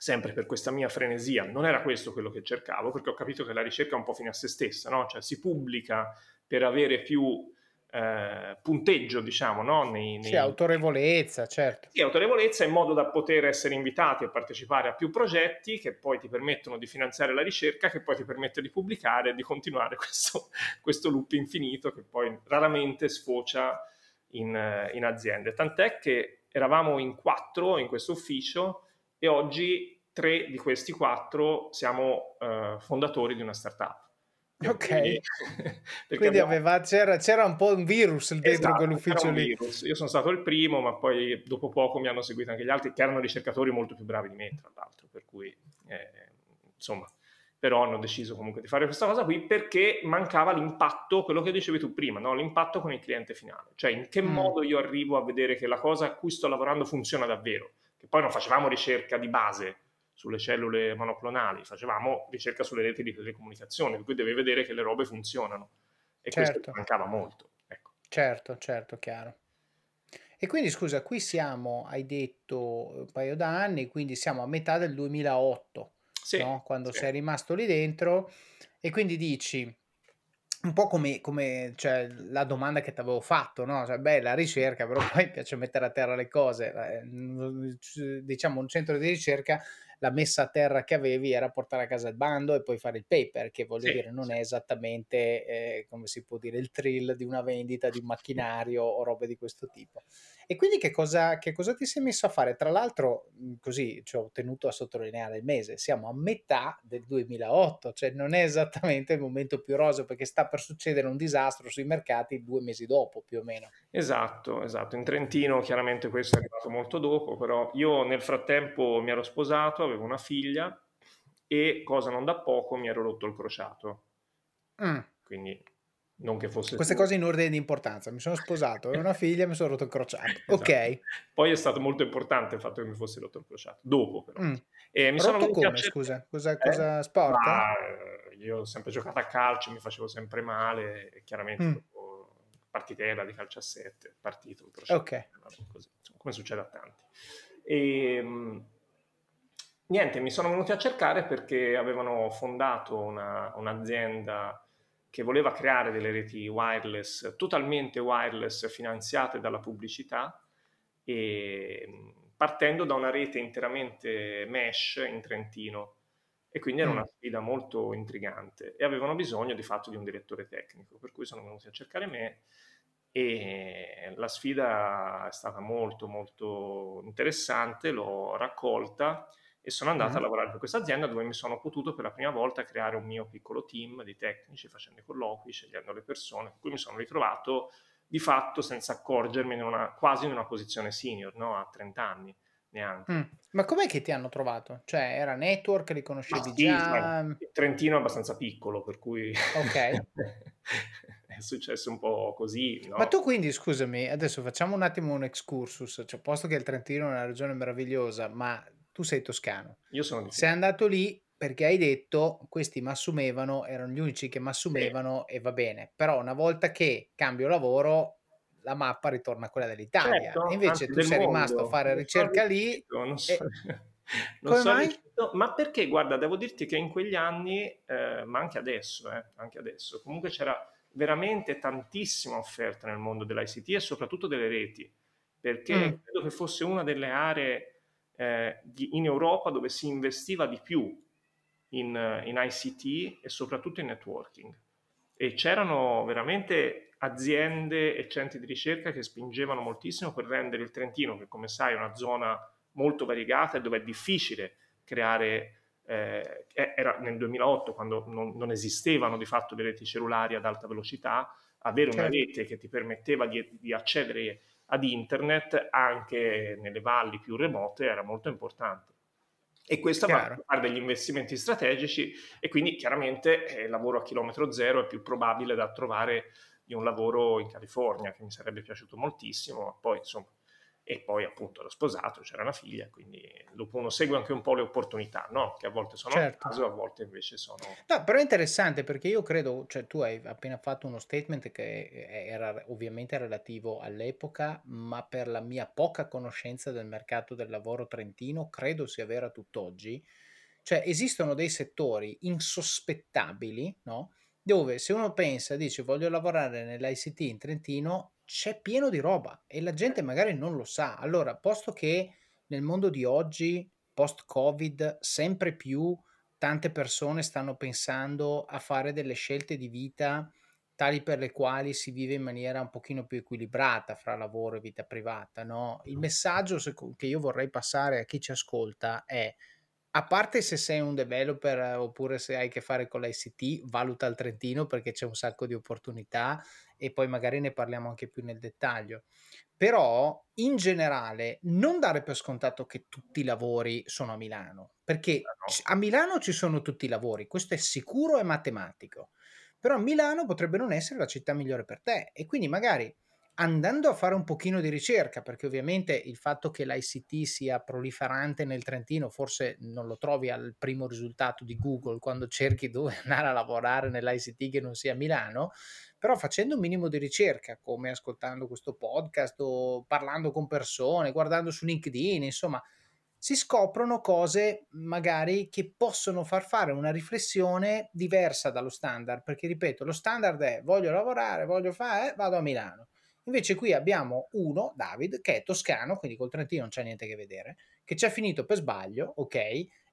sempre per questa mia frenesia, non era questo quello che cercavo, perché ho capito che la ricerca è un po' fine a se stessa, no? cioè si pubblica per avere più eh, punteggio, diciamo, no? Nei, nei... Sì, autorevolezza, certo. Sì, autorevolezza in modo da poter essere invitati a partecipare a più progetti che poi ti permettono di finanziare la ricerca, che poi ti permette di pubblicare e di continuare *laughs* questo, questo loop infinito che poi raramente sfocia in, in aziende. Tant'è che eravamo in quattro in questo ufficio e oggi tre di questi quattro siamo uh, fondatori di una startup. Ok, quindi, *laughs* quindi aveva, c'era, c'era, un po' un virus dentro esatto, quell'ufficio lì. Virus. Io sono stato il primo, ma poi dopo poco mi hanno seguito anche gli altri, che erano ricercatori molto più bravi di me, tra l'altro, per cui eh, insomma, però hanno deciso comunque di fare questa cosa qui perché mancava l'impatto, quello che dicevi tu prima, no? l'impatto con il cliente finale, cioè in che mm. modo io arrivo a vedere che la cosa a cui sto lavorando funziona davvero che poi non facevamo ricerca di base sulle cellule monoclonali, facevamo ricerca sulle reti di telecomunicazione, per cui devi vedere che le robe funzionano. E certo. questo mancava molto. Ecco. Certo, certo, chiaro. E quindi scusa, qui siamo, hai detto un paio d'anni, quindi siamo a metà del 2008, Sì, no? Quando sì. sei rimasto lì dentro e quindi dici un po' come, come cioè, la domanda che ti avevo fatto, no? Cioè, bella ricerca, però *laughs* poi piace mettere a terra le cose. Eh, diciamo un centro di ricerca, la messa a terra che avevi era portare a casa il bando e poi fare il paper, che voglio Sì, dire non sì. è esattamente, eh, come si può dire, il thrill di una vendita di un macchinario o robe di questo tipo. E quindi che cosa, che cosa ti sei messo a fare? Tra l'altro, così ci ho tenuto a sottolineare il mese, siamo a metà del 2008, cioè non è esattamente il momento più roseo perché sta per succedere un disastro sui mercati due mesi dopo, più o meno. Esatto, esatto. In Trentino chiaramente questo è arrivato molto dopo, però io nel frattempo mi ero sposato, avevo una figlia e, cosa non da poco, mi ero rotto il crociato. Mm. Quindi non che fosse... Queste solo- cose in ordine di importanza, mi sono sposato, avevo una figlia, mi sono rotto il crociato. *laughs* Esatto. Ok. Poi è stato molto importante il fatto che mi fossi rotto il crociato, dopo però. Mm. E mi sono Rotto a come, scusa? Cosa, Eh? cosa sport? Ma, eh, io ho sempre giocato a calcio, mi facevo sempre male, e chiaramente Mm. partitella di calcio a 7, partito, crociato, Ok. così, come succede a tanti. E, mh, niente, mi sono venuti a cercare perché avevano fondato una- un'azienda che voleva creare delle reti wireless, totalmente wireless, finanziate dalla pubblicità, e mh, partendo da una rete interamente mesh in Trentino. E quindi era Mm. una sfida molto intrigante e avevano bisogno di fatto di un direttore tecnico, per cui sono venuti a cercare me e la sfida è stata molto molto interessante, l'ho raccolta e sono andato a lavorare per questa azienda dove mi sono potuto per la prima volta creare un mio piccolo team di tecnici, facendo i colloqui, scegliendo le persone, per cui mi sono ritrovato di fatto senza accorgermi in una, quasi in una posizione senior, no? a 30 anni neanche. Mm. Ma com'è che ti hanno trovato? Cioè, era network, li conoscevi sì, già? il Trentino è abbastanza piccolo, per cui Ok. *laughs* è successo un po' così, no? Ma tu quindi, scusami, adesso facciamo un attimo un excursus, cioè, posto che il Trentino è una regione meravigliosa, ma tu sei toscano. Io sono di Sei andato lì perché hai detto questi mi assumevano, erano gli unici che mi assumevano e va bene, però una volta che cambio lavoro la mappa ritorna a quella dell'Italia Certo, e invece tu sei rimasto a mondo. fare Non ricerca lì riuscito, non e so- *laughs* non come sono mai? riuscito, ma perché guarda, devo dirti che in quegli anni, eh, ma anche adesso, eh, anche adesso, comunque c'era veramente tantissima offerta nel mondo dell'ICT e soprattutto delle reti, perché Mm. credo che fosse una delle aree eh, di- in Europa dove si investiva di più in, in ICT e soprattutto in networking. E c'erano veramente aziende e centri di ricerca che spingevano moltissimo per rendere il Trentino, che come sai è una zona molto variegata e dove è difficile creare, eh, era nel 2008 quando non, non esistevano di fatto le reti cellulari ad alta velocità, avere una Certo. rete che ti permetteva di, di accedere ad internet anche nelle valli più remote era molto importante. E questo va Chiaro. a fare degli investimenti strategici e quindi chiaramente eh, il lavoro a chilometro zero è più probabile da trovare di un lavoro in California che mi sarebbe piaciuto moltissimo, ma poi insomma, e poi appunto ero sposato, c'era una figlia, quindi dopo uno segue anche un po' le opportunità, no? Che a volte sono a Certo. caso, a volte invece sono... No, però è interessante perché io credo, cioè tu hai appena fatto uno statement che era ovviamente relativo all'epoca, ma per la mia poca conoscenza del mercato del lavoro trentino, credo sia vera tutt'oggi. Cioè esistono dei settori insospettabili, no? Dove se uno pensa, dice voglio lavorare nell'ICT in Trentino, c'è pieno di roba e la gente magari non lo sa. Allora, posto che nel mondo di oggi, post-Covid, sempre più tante persone stanno pensando a fare delle scelte di vita tali per le quali si vive in maniera un pochino più equilibrata fra lavoro e vita privata, no? Il messaggio che io vorrei passare a chi ci ascolta è a parte se sei un developer eh, oppure se hai a che fare con l'ICT, valuta il Trentino perché c'è un sacco di opportunità e poi magari ne parliamo anche più nel dettaglio. Però in generale non dare per scontato che tutti i lavori sono a Milano, perché c- a Milano ci sono tutti i lavori, questo è sicuro e matematico. Però Milano potrebbe non essere la città migliore per te e quindi magari andando a fare un pochino di ricerca, perché ovviamente il fatto che l'ICT sia proliferante nel Trentino forse non lo trovi al primo risultato di Google quando cerchi dove *laughs* andare a lavorare nell'ICT che non sia Milano, però facendo un minimo di ricerca, come ascoltando questo podcast o parlando con persone, guardando su LinkedIn, insomma, si scoprono cose magari che possono far fare una riflessione diversa dallo standard, perché ripeto, lo standard è voglio lavorare, voglio fare, vado a Milano Invece qui abbiamo uno, David, che è toscano, quindi col Trentino non c'è niente a che vedere, che ci ha finito per sbaglio, ok,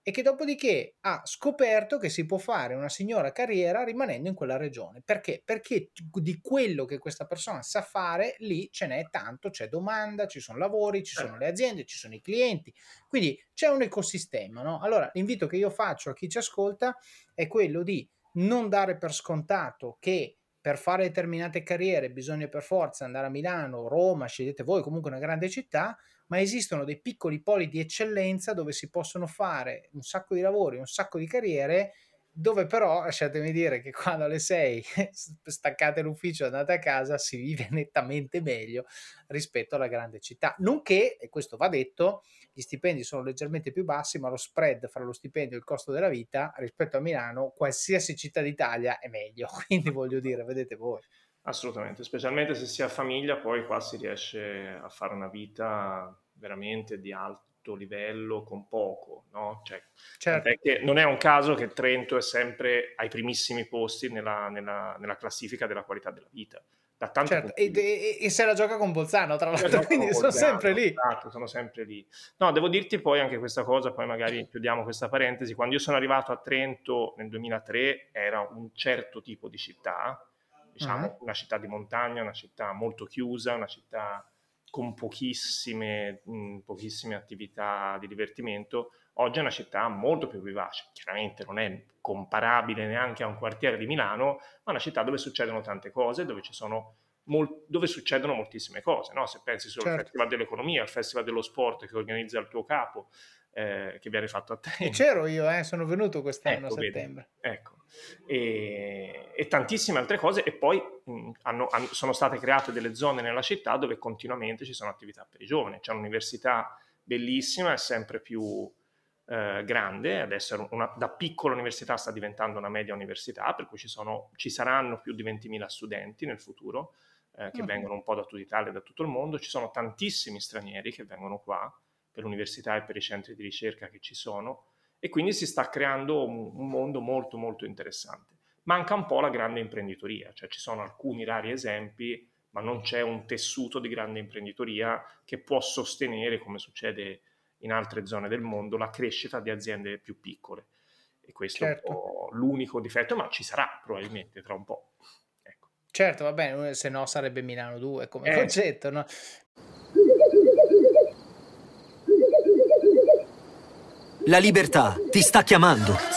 e che dopodiché ha scoperto che si può fare una signora carriera rimanendo in quella regione. Perché? Perché di quello che questa persona sa fare, lì ce n'è tanto, c'è domanda, ci sono lavori, ci sono le aziende, ci sono i clienti, quindi c'è un ecosistema. No? Allora, l'invito che io faccio a chi ci ascolta è quello di non dare per scontato che per fare determinate carriere bisogna per forza andare a Milano, Roma, scegliete voi, comunque una grande città, ma esistono dei piccoli poli di eccellenza dove si possono fare un sacco di lavori, un sacco di carriere dove però lasciatemi dire che quando alle 6 *laughs* staccate l'ufficio e andate a casa si vive *laughs* nettamente meglio rispetto alla grande città. Nonché, e questo va detto, gli stipendi sono leggermente più bassi, ma lo spread fra lo stipendio e il costo della vita rispetto a Milano, qualsiasi città d'Italia è meglio. *laughs* Quindi voglio dire, vedete voi. Assolutamente, specialmente se si ha famiglia, poi qua si riesce a fare una vita veramente di alto alto livello con poco, no? Cioè, certo. non è un caso che Trento è sempre ai primissimi posti nella, nella, nella classifica della qualità della vita. Da tanto certo. e, e, e, se la gioca con Bolzano, tra l'altro, quindi sono sempre lì. Esatto, sono sempre lì. No, devo dirti poi anche questa cosa, poi magari chiudiamo questa parentesi. Quando io sono arrivato a Trento nel 2003 era un certo tipo di città, diciamo uh-huh. una città di montagna, una città molto chiusa, una città con pochissime, mh, pochissime attività di divertimento, oggi è una città molto più vivace. Chiaramente non è comparabile neanche a un quartiere di Milano, ma è una città dove succedono tante cose, dove, mol- dove succedono moltissime cose. No? Se pensi solo certo. al Festival dell'Economia, al Festival dello Sport che organizza il tuo capo, eh, che viene fatto a te. C'ero io, eh, sono venuto quest'anno ecco, a settembre. Vedi, ecco. E, e, tantissime altre cose e poi hanno, hanno, sono state create delle zone nella città dove continuamente ci sono attività per i giovani. C'è un'università bellissima, è sempre più eh, grande, adesso una, da piccola università sta diventando una media università, per cui ci, sono, ci saranno più di 20.000 studenti nel futuro eh, che uh-huh. vengono un po' da tutta Italia e da tutto il mondo, ci sono tantissimi stranieri che vengono qua per l'università e per i centri di ricerca che ci sono e quindi si sta creando un, un mondo molto molto interessante. Manca un po' la grande imprenditoria, cioè ci sono alcuni rari esempi, ma non c'è un tessuto di grande imprenditoria che può sostenere, come succede in altre zone del mondo, la crescita di aziende più piccole. E questo certo. è un certo. po' l'unico difetto, ma ci sarà probabilmente tra un po'. Ecco. Certo, va bene, se no sarebbe Milano 2 come eh. concetto, no? La libertà ti sta chiamando.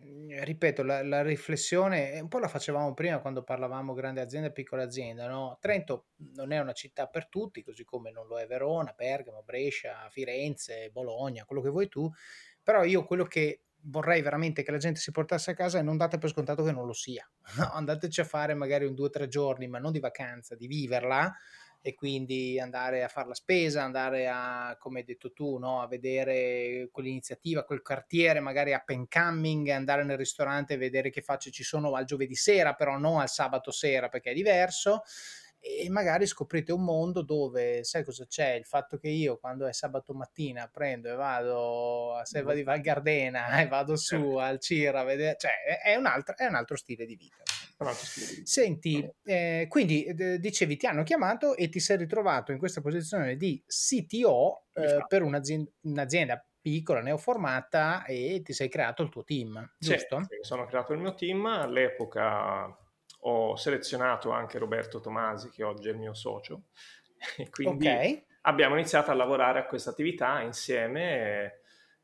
ripeto, la, la, riflessione, un po' la facevamo prima quando parlavamo grande azienda e piccola azienda, no? Trento non è una città per tutti, così come non lo è Verona, Bergamo, Brescia, Firenze, Bologna, quello che vuoi tu, però io quello che vorrei veramente che la gente si portasse a casa e non date per scontato che non lo sia, *laughs* no? andateci a fare magari un due o tre giorni, ma non di vacanza, di viverla, e quindi andare a fare la spesa, andare a, come hai detto tu, no, a vedere quell'iniziativa, quel quartiere, magari up and coming, andare nel ristorante e vedere che facce ci sono al giovedì sera, però non al sabato sera perché è diverso e magari scoprite un mondo dove sai cosa c'è? Il fatto che io quando è sabato mattina prendo e vado a Selva di Val Gardena *laughs* e vado su certo. al Cira a vedere, cioè è un altro, è un altro stile di vita. Senti, eh, quindi eh, dicevi ti hanno chiamato e ti sei ritrovato in questa posizione di CTO eh, per un'azienda, un'azienda piccola, neoformata e ti sei creato il tuo team, giusto? Sì, sì, sono creato il mio team, all'epoca ho selezionato anche Roberto Tomasi, che oggi è il mio socio, *laughs* e quindi okay. abbiamo iniziato a lavorare a questa attività insieme.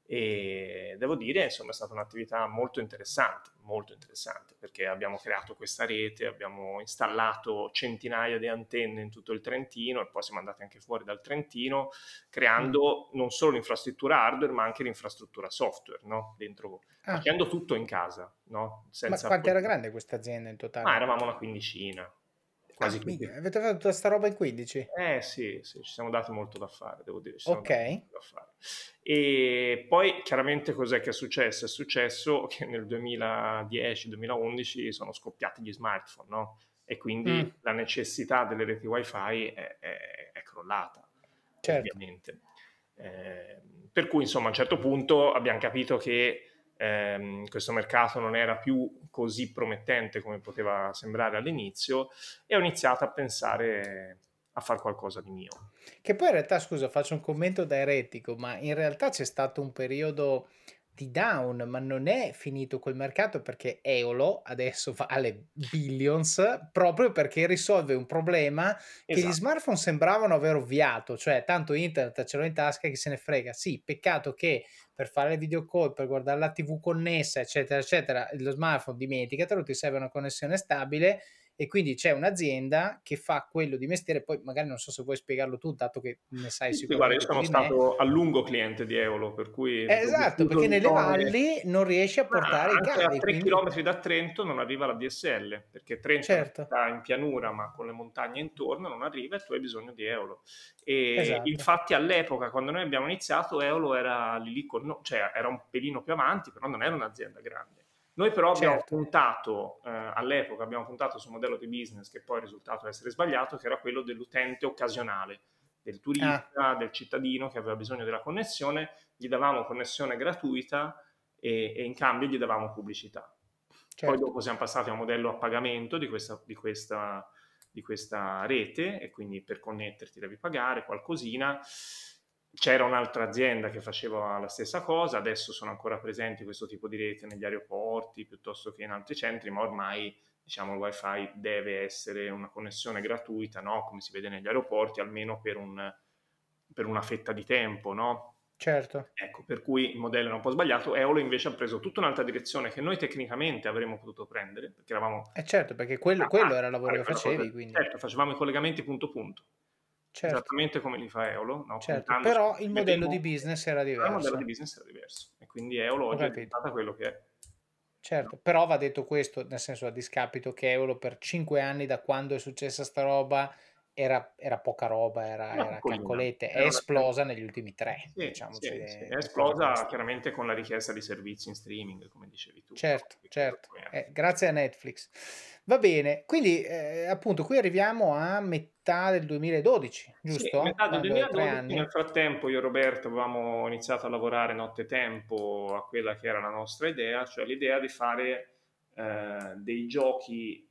E devo dire insomma è stata un'attività molto interessante, molto interessante perché abbiamo creato questa rete, abbiamo installato centinaia di antenne in tutto il Trentino e poi siamo andati anche fuori dal Trentino creando mm. non solo l'infrastruttura hardware ma anche l'infrastruttura software, no? Dentro, ah. facendo tutto in casa. No? Senza ma quanto era grande questa azienda in totale? Ma eravamo una quindicina quasi ah, mica, avete fatto tutta sta roba in 15? Eh sì, sì, ci siamo dati molto da fare, devo dire. ok. E poi chiaramente cos'è che è successo? È successo che nel 2010-2011 sono scoppiati gli smartphone, no? E quindi mm. la necessità delle reti wifi è, è, è crollata, certo. ovviamente. Eh, per cui insomma a un certo punto abbiamo capito che ehm, questo mercato non era più così promettente come poteva sembrare all'inizio e ho iniziato a pensare a fare qualcosa di mio. Che poi in realtà, scusa, faccio un commento da eretico, ma in realtà c'è stato un periodo di down, ma non è finito quel mercato perché Eolo adesso vale billions proprio perché risolve un problema esatto. che gli esatto. smartphone sembravano aver ovviato, cioè tanto internet ce l'ho in tasca che se ne frega. Sì, peccato che per fare le video call, per guardare la TV connessa, eccetera, eccetera, lo smartphone dimenticatelo, ti serve una connessione stabile e quindi c'è un'azienda che fa quello di mestiere, poi magari non so se vuoi spiegarlo tu, dato che ne sai sì, sicuramente. Guarda, io sono stato a lungo cliente di Eolo, per cui... Esatto, perché nelle valli non riesci a portare i cavi. A 3 quindi... km da Trento non arriva la DSL, perché Trento certo. sta in pianura ma con le montagne intorno non arriva e tu hai bisogno di Eolo. E esatto. infatti all'epoca, quando noi abbiamo iniziato, Eolo era lì con cioè era un pelino più avanti, però non era un'azienda grande. Noi però abbiamo certo. puntato, eh, all'epoca abbiamo puntato su un modello di business che poi è risultato essere sbagliato, che era quello dell'utente occasionale, del turista, ah. del cittadino che aveva bisogno della connessione, gli davamo connessione gratuita e, e in cambio gli davamo pubblicità. Certo. Poi dopo siamo passati a un modello a pagamento di questa, di questa, di questa rete e quindi per connetterti devi pagare qualcosina c'era un'altra azienda che faceva la stessa cosa, adesso sono ancora presenti questo tipo di rete negli aeroporti piuttosto che in altri centri, ma ormai diciamo, il wifi deve essere una connessione gratuita, no? come si vede negli aeroporti, almeno per, un, per una fetta di tempo. No? Certo. Ecco, per cui il modello era un po' sbagliato. Eolo invece ha preso tutta un'altra direzione che noi tecnicamente avremmo potuto prendere, perché eravamo... Eh certo, perché quello, ah, quello era il lavoro che facevi, quindi... Certo, facevamo i collegamenti punto punto certo. esattamente come li fa Eolo. No? Certo, però il modello di business era diverso. Il modello di business era diverso e quindi Eolo oggi è diventata quello che è. Certo, però va detto questo, nel senso a discapito che Eolo per cinque anni da quando è successa sta roba era, era poca roba, era, era caccolette, è esplosa negli ultimi tre. Sì, diciamo, sì, sì. È esplosa chiaramente con la richiesta di servizi in streaming, come dicevi tu. Certo, certo, eh, grazie a Netflix. Va bene, quindi eh, appunto qui arriviamo a metà del 2012, giusto? Sì, metà del 2012, nel frattempo io e Roberto avevamo iniziato a lavorare nottetempo a quella che era la nostra idea, cioè l'idea di fare eh, dei giochi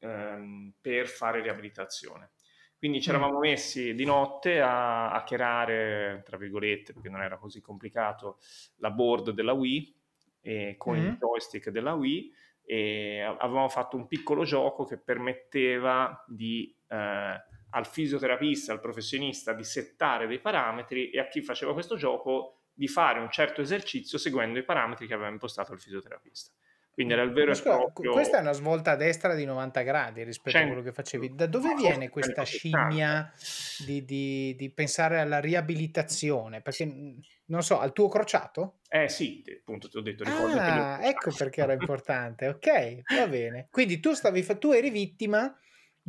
ehm, per fare riabilitazione. Quindi ci eravamo messi di notte a hackerare, tra virgolette, perché non era così complicato, la board della Wii e con mm-hmm. il joystick della Wii e avevamo fatto un piccolo gioco che permetteva di, eh, al fisioterapista, al professionista di settare dei parametri e a chi faceva questo gioco di fare un certo esercizio seguendo i parametri che aveva impostato il fisioterapista. Quindi era il vero Scusa, e proprio... Questa è una svolta a destra di 90 gradi rispetto 100. a quello che facevi. Da dove viene questa scimmia di, di, di, pensare alla riabilitazione? Perché, non so, al tuo crociato? Eh sì, appunto ti ho detto, Ah, ecco perché era importante. Ok, va bene. Quindi tu, stavi, tu eri vittima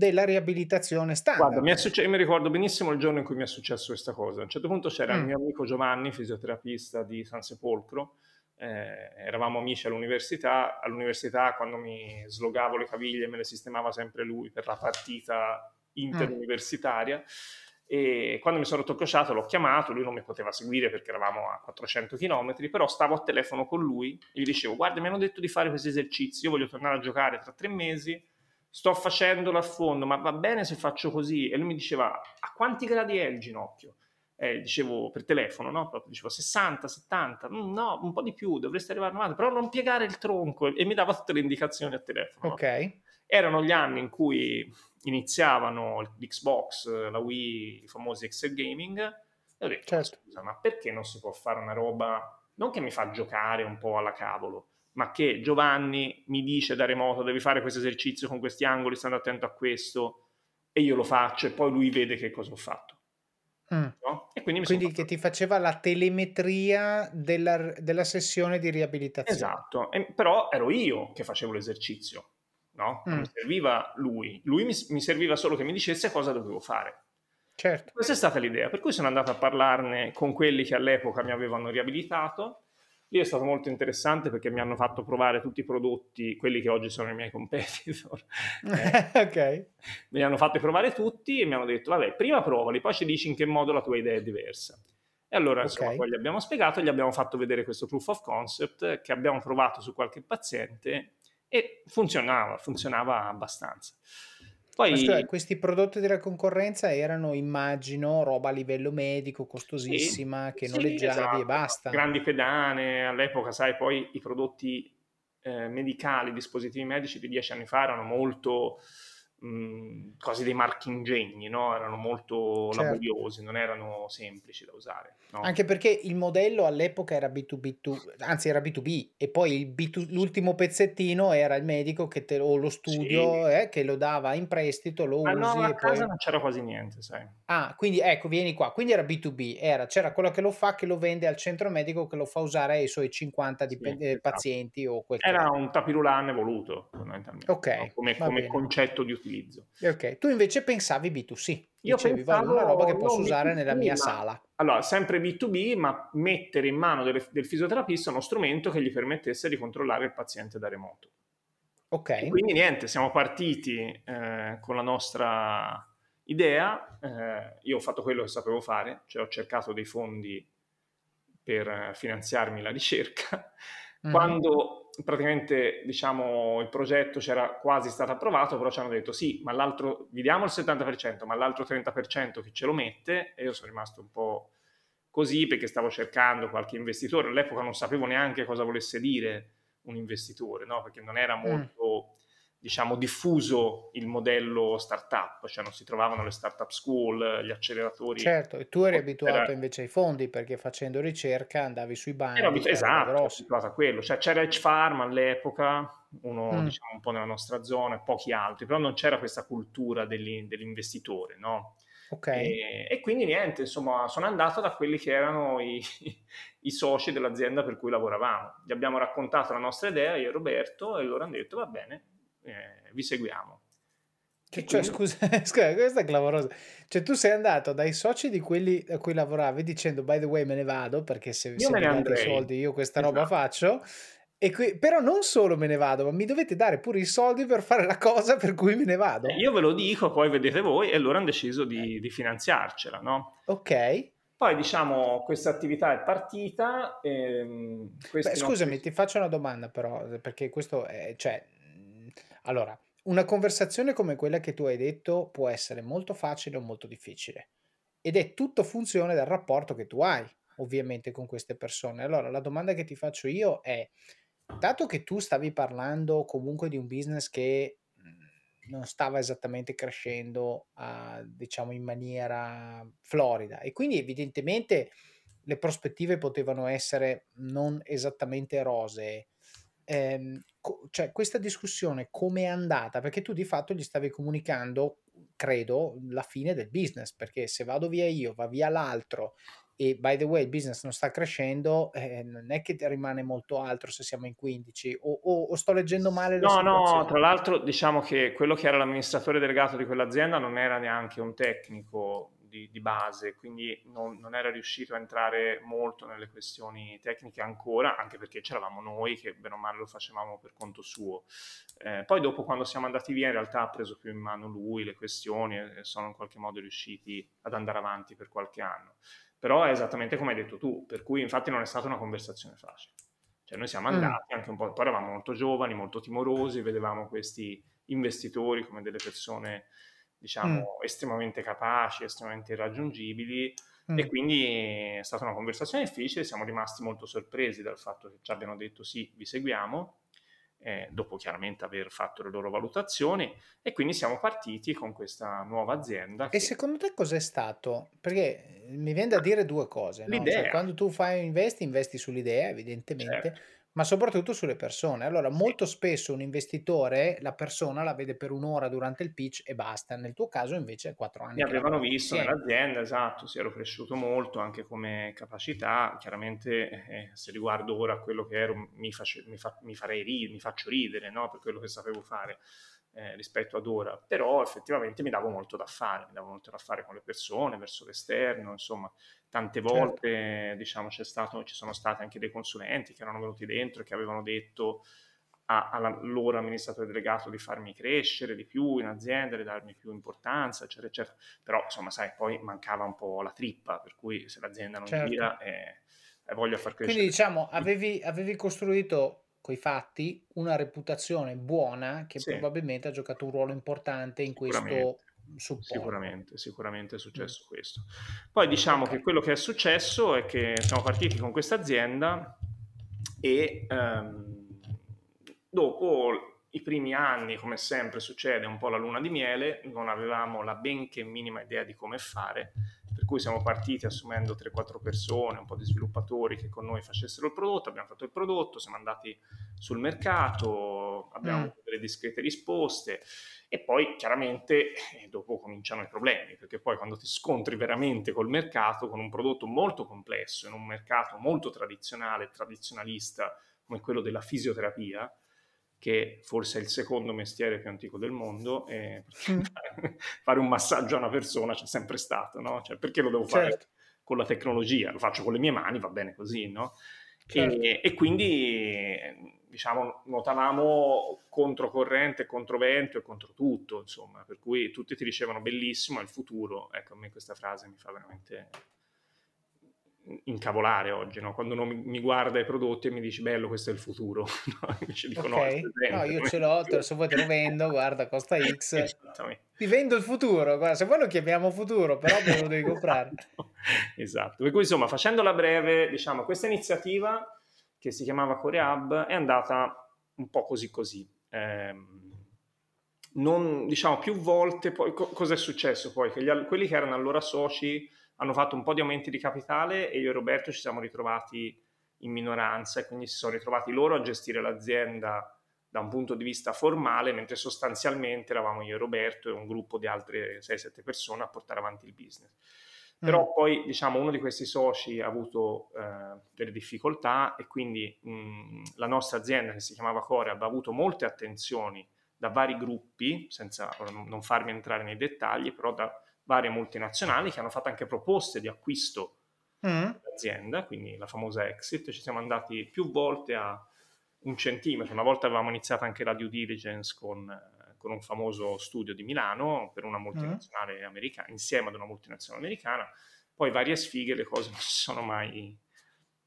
della riabilitazione standard. Guarda, mi, succe- mi, ricordo benissimo il giorno in cui mi è successo questa cosa. A un certo punto c'era mm. il mio amico Giovanni, fisioterapista di San Sepolcro, eh, eravamo amici all'università, all'università quando mi slogavo le caviglie me le sistemava sempre lui per la partita interuniversitaria mm. e quando mi sono toccato l'ho chiamato, lui non mi poteva seguire perché eravamo a 400 km, però stavo a telefono con lui e gli dicevo guarda mi hanno detto di fare questi esercizi, io voglio tornare a giocare tra tre mesi, sto facendolo a fondo, ma va bene se faccio così? E lui mi diceva a quanti gradi è il ginocchio? eh, dicevo per telefono, no? Proprio dicevo 60, 70, mm, no, un po' di più, dovreste arrivare a 90, però non piegare il tronco e, mi dava tutte le indicazioni a telefono. Ok. No? Erano gli anni in cui iniziavano l'Xbox, la Wii, i famosi Excel Gaming, e ho detto, certo. scusa, ma perché non si può fare una roba non che mi fa giocare un po' alla cavolo, ma che Giovanni mi dice da remoto devi fare questo esercizio con questi angoli, stando attento a questo, e io lo faccio e poi lui vede che cosa ho fatto. Mm. No? E quindi, quindi che ti faceva la telemetria della, della sessione di riabilitazione. Esatto, e, però ero io che facevo l'esercizio, no? Non mm. mi serviva lui, lui mi, mi serviva solo che mi dicesse cosa dovevo fare. Certo. Questa è stata l'idea, per cui sono andato a parlarne con quelli che all'epoca mi avevano riabilitato Lì è stato molto interessante perché mi hanno fatto provare tutti i prodotti, quelli che oggi sono i miei competitor. *laughs* eh, ok. Me li hanno fatti provare tutti e mi hanno detto, vabbè, prima provali, poi ci dici in che modo la tua idea è diversa. E allora, insomma, okay. poi gli abbiamo spiegato, gli abbiamo fatto vedere questo proof of concept che abbiamo provato su qualche paziente e funzionava, funzionava abbastanza. Poi, Questo, questi prodotti della concorrenza erano, immagino, roba a livello medico, costosissima, sì, che sì, noleggiavi esatto. e basta. Grandi pedane, all'epoca, sai, poi i prodotti eh, medicali, dispositivi medici di dieci anni fa erano molto mh, quasi dei marchi ingegni, no? erano molto certo. laboriosi, non erano semplici da usare. No? Anche perché il modello all'epoca era B2B2, anzi era B2B e poi B2, l'ultimo pezzettino era il medico che te, o lo studio sì. eh, che lo dava in prestito, lo Ma usi no, a casa poi... non c'era quasi niente, sai. Ah, quindi ecco, vieni qua, quindi era B2B, era, c'era quello che lo fa, che lo vende al centro medico, che lo fa usare ai suoi 50 dip- sì, esatto. pazienti o quel Era un tapirulan evoluto, fondamentalmente, ok, no? come, come concetto di utilizzo utilizzo. Ok, tu invece pensavi B2C, Io dicevi pensavo, una roba che posso B2B, usare nella mia ma, sala. Allora, sempre B2B, ma mettere in mano delle, del fisioterapista uno strumento che gli permettesse di controllare il paziente da remoto. Ok. E quindi niente, siamo partiti eh, con la nostra idea, eh, io ho fatto quello che sapevo fare, cioè ho cercato dei fondi per finanziarmi la ricerca. Mm-hmm. Quando praticamente diciamo, il progetto c'era quasi stato approvato, però ci hanno detto sì, ma l'altro, vi diamo il 70%, ma l'altro 30% chi ce lo mette? E io sono rimasto un po' così perché stavo cercando qualche investitore, all'epoca non sapevo neanche cosa volesse dire un investitore, no? perché non era mm. molto... Mm diciamo, diffuso il modello startup, cioè non si trovavano le startup school, gli acceleratori. Certo, e tu eri abituato era... invece ai fondi perché facendo ricerca andavi sui banchi. Ero abituato, esatto, ero abituato a quello, cioè c'era Edge Farm all'epoca, uno mm. diciamo un po' nella nostra zona, e pochi altri, però non c'era questa cultura dell'investitore, no? Okay. E, e, quindi niente, insomma, sono andato da quelli che erano i, *laughs* i, soci dell'azienda per cui lavoravamo. Gli abbiamo raccontato la nostra idea, io e Roberto, e loro hanno detto va bene, eh, vi seguiamo. Che, cioè, scusa, *laughs* scusa, questa è clamorosa. Cioè, tu sei andato dai soci di quelli a cui lavoravi dicendo, by the way, me ne vado perché se, se mi date i soldi io questa esatto. roba faccio. E qui, però non solo me ne vado, ma mi dovete dare pure i soldi per fare la cosa per cui me ne vado. Eh, io ve lo dico, poi vedete voi, e loro hanno deciso di, di finanziarcela, no? Ok. Poi diciamo questa attività è partita. Ehm, Beh, scusami, ti faccio una domanda però, perché questo è, cioè, allora, una conversazione come quella che tu hai detto può essere molto facile o molto difficile ed è tutto funzione del rapporto che tu hai ovviamente con queste persone. Allora, la domanda che ti faccio io è, dato che tu stavi parlando comunque di un business che mhmm, non stava esattamente crescendo uh, diciamo in maniera florida e quindi evidentemente le prospettive potevano essere non esattamente rosee ehm, co- cioè, questa discussione come è andata? Perché tu di fatto gli stavi comunicando, credo, la fine del business, perché se vado via io, va via l'altro e by the way il business non sta crescendo, eh, non è che rimane molto altro se siamo in 15 o, o, o sto leggendo male le No, no, tra l'altro diciamo che quello che era l'amministratore delegato di quell'azienda non era neanche un tecnico di, di base, quindi non, non, era riuscito a entrare molto nelle questioni tecniche ancora, anche perché c'eravamo noi che bene o male lo facevamo per conto suo. Eh, poi dopo quando siamo andati via in realtà ha preso più in mano lui le questioni e sono in qualche modo riusciti ad andare avanti per qualche anno. Però è esattamente come hai detto tu, per cui infatti non è stata una conversazione facile. Cioè noi siamo mm. andati anche un po', poi eravamo molto giovani, molto timorosi, vedevamo questi investitori come delle persone diciamo, mm. estremamente capaci, estremamente raggiungibili mm. e quindi è stata una conversazione difficile, siamo rimasti molto sorpresi dal fatto che ci abbiano detto sì, vi seguiamo eh, dopo chiaramente aver fatto le loro valutazioni e quindi siamo partiti con questa nuova azienda. Che... E secondo te cos'è stato? Perché mi viene da dire due cose. No? Cioè, quando tu fai investi, investi sull'idea, evidentemente. Certo ma soprattutto sulle persone. Allora, molto spesso un investitore, la persona la vede per un'ora durante il pitch e basta. Nel tuo caso invece è quattro anni. Mi avevano visto insieme. nell'azienda, esatto, si ero cresciuto molto anche come capacità. Chiaramente eh, se riguardo ora a quello che ero mi, face, mi, fa, mi, farei ridere, mi faccio ridere no? per quello che sapevo fare. Eh, rispetto ad ora, però effettivamente mi davo molto da fare, mi davo molto da fare con le persone, verso l'esterno, insomma, tante certo. volte certo. diciamo, stato, ci sono stati anche dei consulenti che erano venuti dentro e che avevano detto all'allora amministratore delegato di farmi crescere di più in azienda, di darmi più importanza, eccetera, eccetera. Però, insomma, sai, poi mancava un po' la trippa, per cui se l'azienda non certo. gira e, e voglio far crescere. Quindi, diciamo, avevi, avevi costruito coi fatti una reputazione buona che sì. probabilmente ha giocato un ruolo importante in questo supporto. Sicuramente, sicuramente è successo mm. questo. Poi diciamo okay. che quello che è successo è che siamo partiti con questa azienda e ehm, dopo i primi anni, come sempre succede, un po' la luna di miele, non avevamo la benché minima idea di come fare, cui siamo partiti assumendo 3-4 persone, un po' di sviluppatori che con noi facessero il prodotto, abbiamo fatto il prodotto, siamo andati sul mercato, abbiamo mm. delle discrete risposte e poi chiaramente eh, dopo cominciano i problemi, perché poi quando ti scontri veramente col mercato, con un prodotto molto complesso, in un mercato molto tradizionale, tradizionalista come quello della fisioterapia, che forse è il secondo mestiere più antico del mondo, e mm. *laughs* fare un massaggio a una persona c'è sempre stato, no? Cioè, perché lo devo fare certo. con la tecnologia? Lo faccio con le mie mani, va bene così, no? Certo. E, e, quindi diciamo, nuotavamo controcorrente, controvento e contro tutto, insomma, per cui tutti ti dicevano bellissimo, è il futuro. Ecco, a me questa frase mi fa veramente incavolare oggi, no? quando non mi, guarda i prodotti e mi dici bello questo è il futuro, *laughs* no? invece dico okay. no, no, io ce l'ho, te, se vuoi te lo vendo, guarda costa *laughs* X, ti vendo il futuro, guarda, se vuoi lo chiamiamo futuro, però me lo devi comprare. *laughs* esatto, per cui insomma facendola breve, diciamo questa iniziativa che si chiamava Core Hub, è andata un po' così così. Eh, non, diciamo, più volte, poi co- cosa è successo poi? Che gli, quelli che erano allora soci hanno fatto un po' di aumenti di capitale e io e Roberto ci siamo ritrovati in minoranza e quindi si sono ritrovati loro a gestire l'azienda da un punto di vista formale, mentre sostanzialmente eravamo io e Roberto e un gruppo di altre 6-7 persone a portare avanti il business. Però mm. poi, diciamo, uno di questi soci ha avuto eh, delle difficoltà e quindi mh, la nostra azienda, che si chiamava Coreb, ha avuto molte attenzioni da vari gruppi, senza non farmi entrare nei dettagli, però da varie multinazionali che hanno fatto anche proposte di acquisto mm. dell'azienda, quindi la famosa exit. Ci siamo andati più volte a un centimetro. Una volta avevamo iniziato anche la due diligence con con un famoso studio di Milano per una multinazionale mm. americana, insieme ad una multinazionale americana. Poi varie sfighe, le cose *laughs* non sono mai,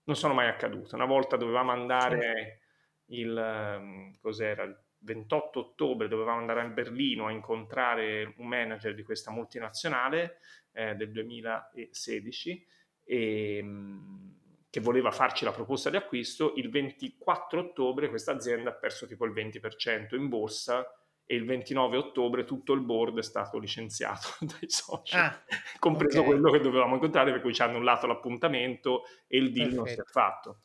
non sono mai accadute. Una volta dovevamo andare il, ehm, cos'era, il 28 ottobre, dovevamo andare a Berlino a incontrare un manager di questa multinazionale eh, del 2016 e, ehm, che voleva farci la proposta di acquisto. Il 24 ottobre questa azienda ha perso tipo il 20% in borsa e il 29 ottobre tutto il board è stato licenziato *laughs* dai soci, ah, compreso okay. quello che dovevamo incontrare, per cui ci hanno annullato l'appuntamento e il deal Perfetto. non si è fatto.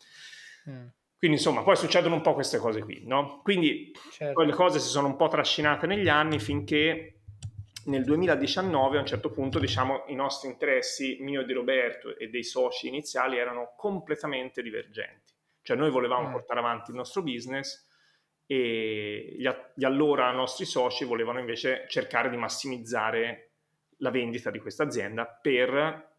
Mm. Quindi insomma, poi succedono un po' queste cose qui, no? Quindi certo. poi le cose si sono un po' trascinate negli anni finché nel 2019 a un certo punto diciamo i nostri interessi, mio e di Roberto e dei soci iniziali erano completamente divergenti. Cioè noi volevamo mm. portare avanti il nostro business, e gli, gli allora nostri soci volevano invece cercare di massimizzare la vendita di questa azienda per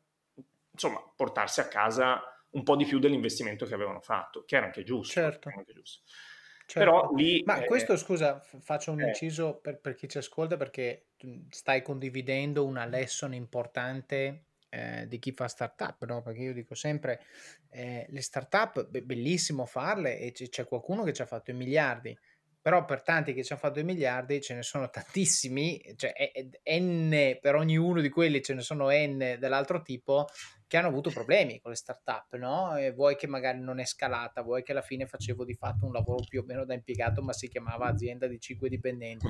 insomma portarsi a casa un po' di più dell'investimento che avevano fatto, che era anche giusto. Certo. Anche giusto. Certo. Però lì, Ma eh, questo, scusa, faccio un eh, inciso per, per, chi ci ascolta perché stai condividendo una lesson importante eh, di chi fa startup, no? Perché io dico sempre, eh, le startup, be- bellissimo farle e c- c'è qualcuno che ci ha fatto i miliardi, però per tanti che ci hanno fatto i miliardi ce ne sono *laughs* tantissimi, cioè n per ognuno di quelli ce ne sono n dell'altro tipo che hanno avuto problemi con le startup, no? E vuoi che magari non è scalata, vuoi che alla fine facevo di fatto un lavoro più o meno da impiegato, ma si chiamava azienda di 5 dipendenti,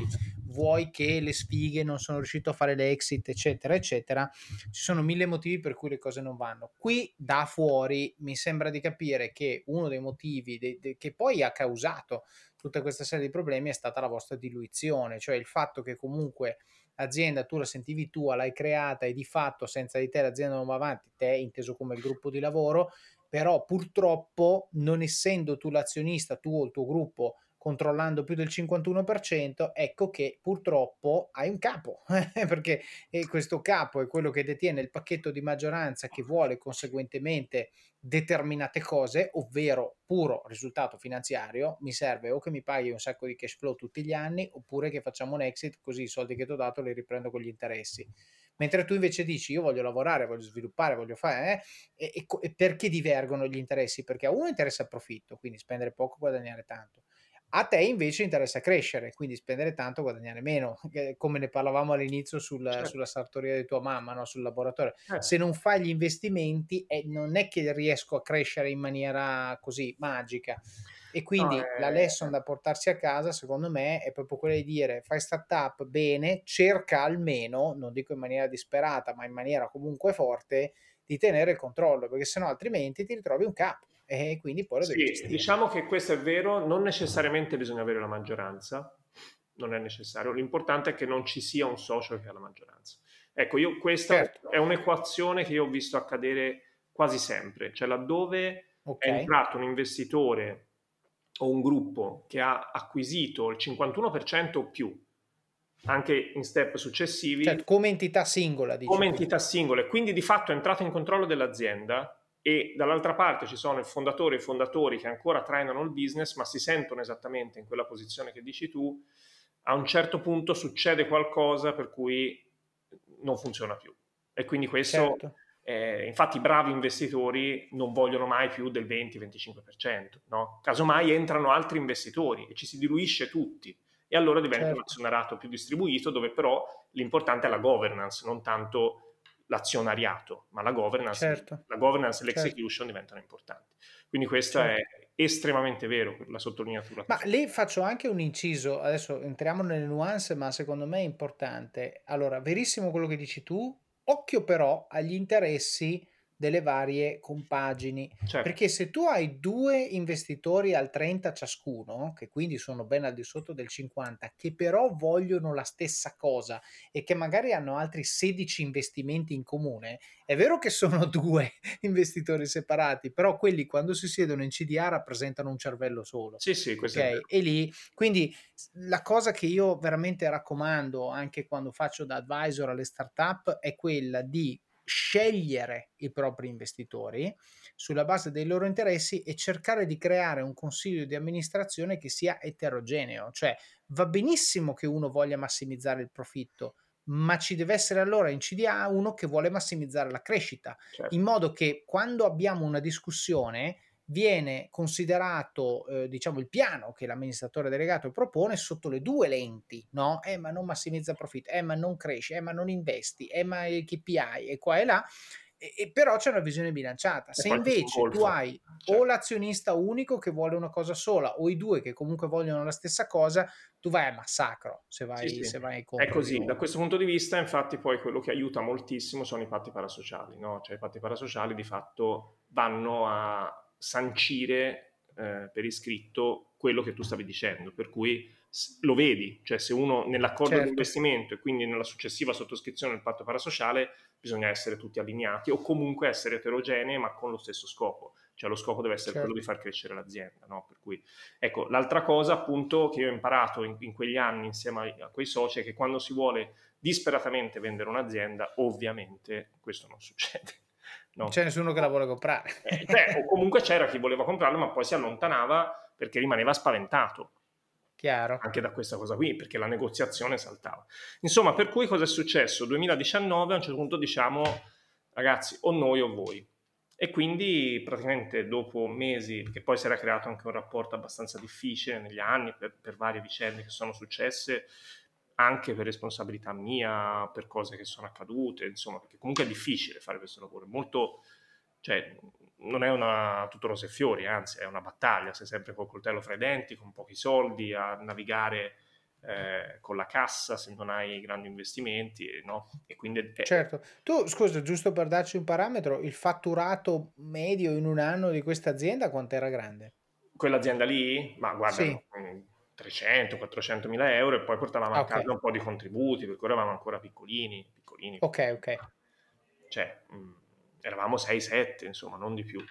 vuoi che le sfighe non sono riuscito a fare l'exit, eccetera, eccetera. Ci sono mille motivi per cui le cose non vanno. Qui da fuori mi sembra di capire che uno dei motivi de- de- che poi ha causato tutta questa serie di problemi è stata la vostra diluizione, cioè il fatto che comunque l'azienda tu la sentivi tua, l'hai creata e di fatto senza di te l'azienda non va avanti, te inteso come il gruppo di lavoro, però purtroppo non essendo tu l'azionista, tu o il tuo gruppo controllando più del 51%, ecco che purtroppo hai un capo, *laughs* perché questo capo è quello che detiene il pacchetto di maggioranza che vuole conseguentemente determinate cose, ovvero puro risultato finanziario, mi serve o che mi paghi un sacco di cash flow tutti gli anni, oppure che facciamo un exit così i soldi che ti ho dato li riprendo con gli interessi. Mentre tu invece dici io voglio lavorare, voglio sviluppare, voglio fare, eh, e, e perché divergono gli interessi? Perché a uno interessa il profitto, quindi spendere poco, guadagnare tanto a te invece interessa crescere, quindi spendere tanto, guadagnare meno, *laughs* come ne parlavamo all'inizio sul, certo. sulla sartoria di tua mamma, no? sul laboratorio. Certo. Se non fai gli investimenti, eh, non è che riesco a crescere in maniera così magica. E quindi no, eh... la lesson da portarsi a casa, secondo me, è proprio quella di dire fai startup bene, cerca almeno, non dico in maniera disperata, ma in maniera comunque forte, di tenere il controllo, perché sennò altrimenti ti ritrovi un capo e quindi poi lo devi sì, gestire. Diciamo che questo è vero, non necessariamente bisogna avere la maggioranza, non è necessario, l'importante è che non ci sia un socio che ha la maggioranza. Ecco, io, questa certo. è un'equazione che io ho visto accadere quasi sempre, cioè laddove okay. è entrato un investitore o un gruppo che ha acquisito il 51% o più, anche in step successivi. Cioè, come entità singola, diciamo. Come entità singola, e quindi di fatto è entrato in controllo dell'azienda, e dall'altra parte ci sono il fondatore e i fondatori che ancora trainano il business ma si sentono esattamente in quella posizione che dici tu, a un certo punto succede qualcosa per cui non funziona più. E quindi questo, certo. eh, infatti i bravi investitori non vogliono mai più del 20-25%, no? casomai entrano altri investitori e ci si diluisce tutti e allora diventa certo. un azionariato più distribuito dove però l'importante è la governance, non tanto l'azionariato, ma la governance, certo. la governance e certo. l'execution certo. diventano importanti. Quindi questo certo. è estremamente vero, la sottolineatura. Ma lì faccio anche un inciso, adesso entriamo nelle nuance, ma secondo me è importante. Allora, verissimo quello che dici tu, occhio però agli interessi delle varie compagini. Certo. Perché se tu hai due investitori al 30 ciascuno, che quindi sono ben al di sotto del 50, che però vogliono la stessa cosa e che magari hanno altri 16 investimenti in comune, è vero che sono *laughs* due investitori separati, però quelli quando si siedono in CDA rappresentano un cervello solo. Sì, sì, questo okay? E lì, quindi la cosa che io veramente raccomando anche quando faccio da advisor alle startup è quella di scegliere i propri investitori sulla base dei loro interessi e cercare di creare un consiglio di amministrazione che sia eterogeneo, cioè va benissimo che uno voglia massimizzare il profitto, ma ci deve essere allora in CDA uno che vuole massimizzare la crescita, certo. in modo che quando abbiamo una discussione viene considerato eh, diciamo il piano che l'amministratore delegato propone sotto le due lenti, no? Eh, ma non massimizza profitto, eh, ma non cresce, eh, ma non investi, eh, ma il KPI e qua e là. E, e però c'è una visione bilanciata. Se invece tu hai certo. o l'azionista unico che vuole una cosa sola o i due che comunque vogliono la stessa cosa, tu vai a massacro se vai, sì, sì. Se vai È così, da questo punto di vista infatti poi quello che aiuta moltissimo sono i patti parasociali, no? cioè i patti parasociali di fatto vanno a sancire eh, per iscritto quello che tu stavi dicendo, per cui lo vedi, cioè se uno nell'accordo certo. di investimento e quindi nella successiva sottoscrizione del patto parasociale bisogna essere tutti allineati o comunque essere eterogenei ma con lo stesso scopo, cioè lo scopo deve essere certo. quello di far crescere l'azienda. No? Per cui, ecco, l'altra cosa appunto che io ho imparato in, in quegli anni insieme a, a quei soci è che quando si vuole disperatamente vendere un'azienda, ovviamente questo non succede. No. Non c'è nessuno che la vuole comprare. Eh, beh, o comunque c'era chi voleva comprarla, ma poi si allontanava perché rimaneva spaventato. Chiaro. Anche da questa cosa qui, perché la negoziazione saltava. Insomma, per cui cosa è successo? 2019 a un certo punto diciamo, ragazzi, o noi o voi. E quindi praticamente dopo mesi, perché poi si era creato anche un rapporto abbastanza difficile negli anni per, per varie vicende che sono successe, anche per responsabilità mia, per cose che sono accadute, insomma, perché comunque è difficile fare questo lavoro, è molto, cioè, non è una tutto rose e fiori, anzi è una battaglia, sei sempre col coltello fra i denti, con pochi soldi, a navigare eh, con la cassa se non hai grandi investimenti, no? E quindi è... Certo. Tu, scusa, giusto per darci un parametro, il fatturato medio in un anno di questa azienda quanto era grande? Quell'azienda lì? Ma guarda, sì. 300, 400 mila euro e poi portavamo okay. a casa un po' di contributi, perché eravamo ancora piccolini, piccolini. Ok, ok. Cioè, mh, mm, eravamo 6-7, insomma, non di più.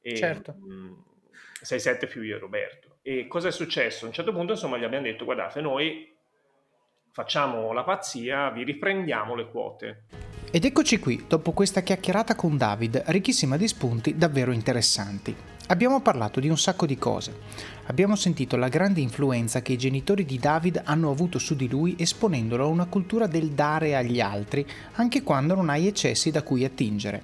E, certo. Mh, 6-7 più io e Roberto. E cosa è successo? A un certo punto, insomma, gli abbiamo detto, guardate, noi facciamo la pazzia, vi riprendiamo le quote. Ed eccoci qui, dopo questa chiacchierata con David, ricchissima di spunti davvero interessanti. Abbiamo parlato di un sacco di cose. Abbiamo sentito la grande influenza che i genitori di David hanno avuto su di lui esponendolo a una cultura del dare agli altri, anche quando non hai eccessi da cui attingere.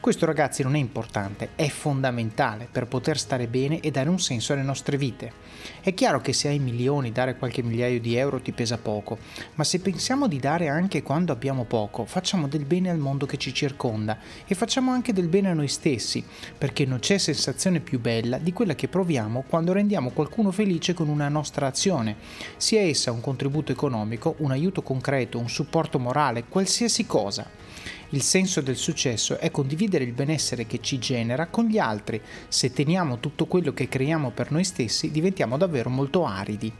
Questo ragazzi non è importante, è fondamentale per poter stare bene e dare un senso alle nostre vite. È chiaro che se hai milioni dare qualche migliaio di euro ti pesa poco, ma se pensiamo di dare anche quando abbiamo poco, facciamo del bene al mondo che ci circonda e facciamo anche del bene a noi stessi, perché non c'è sensazione più bella di quella che proviamo quando rendiamo rendiamo qualcuno felice con una nostra azione, sia essa un contributo economico, un aiuto concreto, un supporto morale, qualsiasi cosa. Il senso del successo è condividere il benessere che ci genera con gli altri. Se teniamo tutto quello che creiamo per noi stessi, diventiamo davvero molto aridi.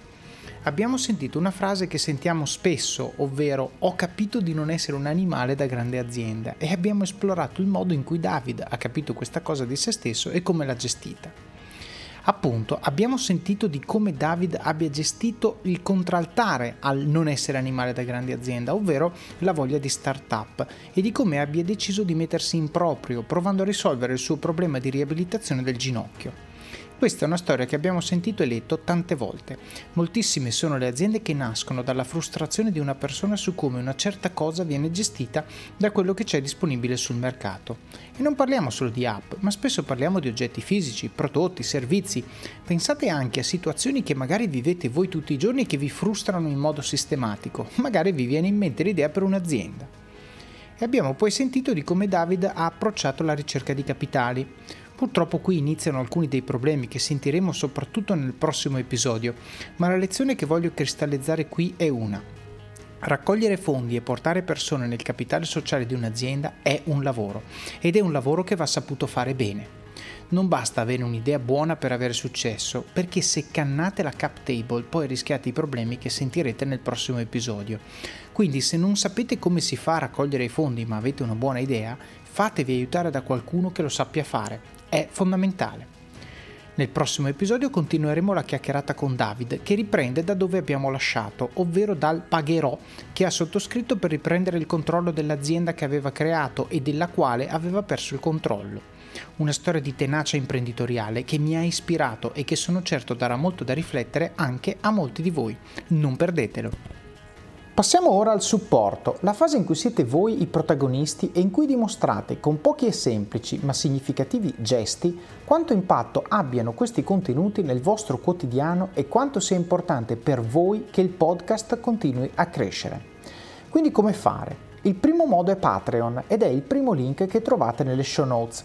Abbiamo sentito una frase che sentiamo spesso, ovvero ho capito di non essere un animale da grande azienda e abbiamo esplorato il modo in cui David ha capito questa cosa di se stesso e come l'ha gestita. Appunto, abbiamo sentito di come David abbia gestito il contraltare al non essere animale da grande azienda, ovvero la voglia di start-up, e di come abbia deciso di mettersi in proprio, provando a risolvere il suo problema di riabilitazione del ginocchio. Questa è una storia che abbiamo sentito e letto tante volte. Moltissime sono le aziende che nascono dalla frustrazione di una persona su come una certa cosa viene gestita da quello che c'è disponibile sul mercato. E non parliamo solo di app, ma spesso parliamo di oggetti fisici, prodotti, servizi. Pensate anche a situazioni che magari vivete voi tutti i giorni e che vi frustrano in modo sistematico. Magari vi viene in mente l'idea per un'azienda. E abbiamo poi sentito di come David ha approcciato la ricerca di capitali. Purtroppo qui iniziano alcuni dei problemi che sentiremo soprattutto nel prossimo episodio, ma la lezione che voglio cristallizzare qui è una. Raccogliere fondi e portare persone nel capitale sociale di un'azienda è un lavoro ed è un lavoro che va saputo fare bene. Non basta avere un'idea buona per avere successo, perché se cannate la cap table poi rischiate i problemi che sentirete nel prossimo episodio. Quindi se non sapete come si fa a raccogliere i fondi ma avete una buona idea, fatevi aiutare da qualcuno che lo sappia fare è fondamentale. Nel prossimo episodio continueremo la chiacchierata con David che riprende da dove abbiamo lasciato, ovvero dal pagherò che ha sottoscritto per riprendere il controllo dell'azienda che aveva creato e della quale aveva perso il controllo. Una storia di tenacia imprenditoriale che mi ha ispirato e che sono certo darà molto da riflettere anche a molti di voi. Non perdetelo! Passiamo ora al supporto, la fase in cui siete voi i protagonisti e in cui dimostrate con pochi e semplici ma significativi gesti quanto impatto abbiano questi contenuti nel vostro quotidiano e quanto sia importante per voi che il podcast continui a crescere. Quindi come fare? Il primo modo è Patreon ed è il primo link che trovate nelle show notes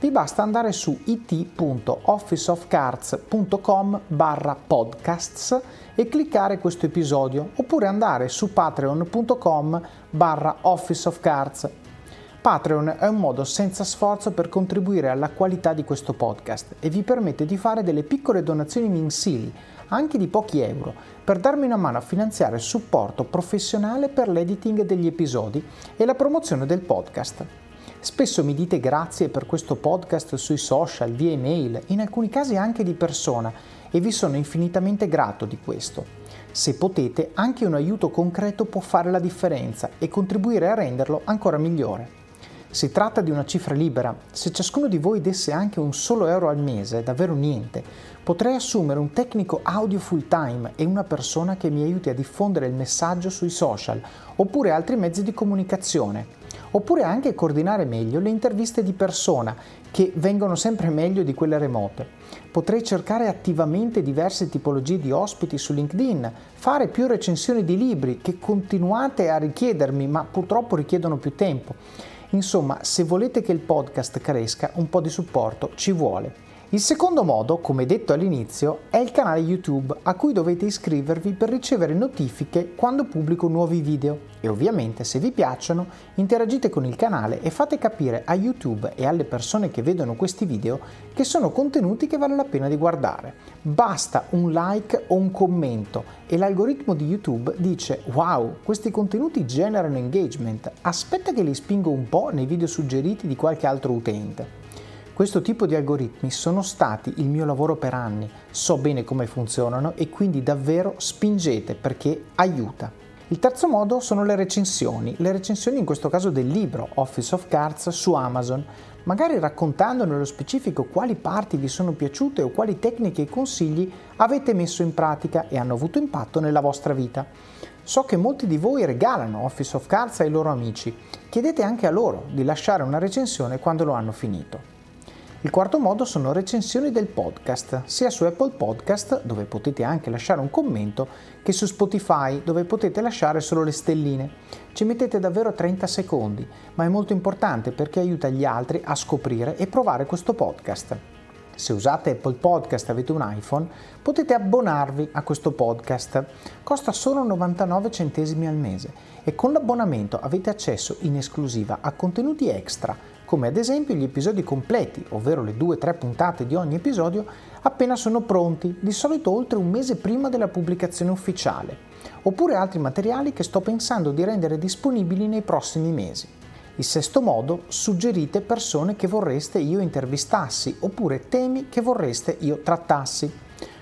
vi basta andare su it.officeofcards.com barra podcasts e cliccare questo episodio oppure andare su patreon.com barra officeofcards. Patreon è un modo senza sforzo per contribuire alla qualità di questo podcast e vi permette di fare delle piccole donazioni mensili, anche di pochi euro, per darmi una mano a finanziare il supporto professionale per l'editing degli episodi e la promozione del podcast. Spesso mi dite grazie per questo podcast sui social, via email, in alcuni casi anche di persona e vi sono infinitamente grato di questo. Se potete, anche un aiuto concreto può fare la differenza e contribuire a renderlo ancora migliore. Si tratta di una cifra libera, se ciascuno di voi desse anche un solo euro al mese, davvero niente, potrei assumere un tecnico audio full time e una persona che mi aiuti a diffondere il messaggio sui social, oppure altri mezzi di comunicazione oppure anche coordinare meglio le interviste di persona, che vengono sempre meglio di quelle remote. Potrei cercare attivamente diverse tipologie di ospiti su LinkedIn, fare più recensioni di libri che continuate a richiedermi, ma purtroppo richiedono più tempo. Insomma, se volete che il podcast cresca, un po' di supporto ci vuole. Il secondo modo, come detto all'inizio, è il canale YouTube a cui dovete iscrivervi per ricevere notifiche quando pubblico nuovi video e ovviamente se vi piacciono interagite con il canale e fate capire a YouTube e alle persone che vedono questi video che sono contenuti che vale la pena di guardare. Basta un like o un commento e l'algoritmo di YouTube dice wow, questi contenuti generano engagement, aspetta che li spingo un po' nei video suggeriti di qualche altro utente. Questo tipo di algoritmi sono stati il mio lavoro per anni, so bene come funzionano e quindi davvero spingete perché aiuta. Il terzo modo sono le recensioni, le recensioni in questo caso del libro Office of Cards su Amazon, magari raccontando nello specifico quali parti vi sono piaciute o quali tecniche e consigli avete messo in pratica e hanno avuto impatto nella vostra vita. So che molti di voi regalano Office of Cards ai loro amici, chiedete anche a loro di lasciare una recensione quando lo hanno finito. Il quarto modo sono recensioni del podcast, sia su Apple Podcast, dove potete anche lasciare un commento, che su Spotify, dove potete lasciare solo le stelline. Ci mettete davvero 30 secondi, ma è molto importante perché aiuta gli altri a scoprire e provare questo podcast. Se usate Apple Podcast e avete un iPhone, potete abbonarvi a questo podcast. Costa solo 99 centesimi al mese e con l'abbonamento avete accesso in esclusiva a contenuti extra come ad esempio gli episodi completi, ovvero le due o tre puntate di ogni episodio, appena sono pronti, di solito oltre un mese prima della pubblicazione ufficiale, oppure altri materiali che sto pensando di rendere disponibili nei prossimi mesi. Il sesto modo, suggerite persone che vorreste io intervistassi oppure temi che vorreste io trattassi.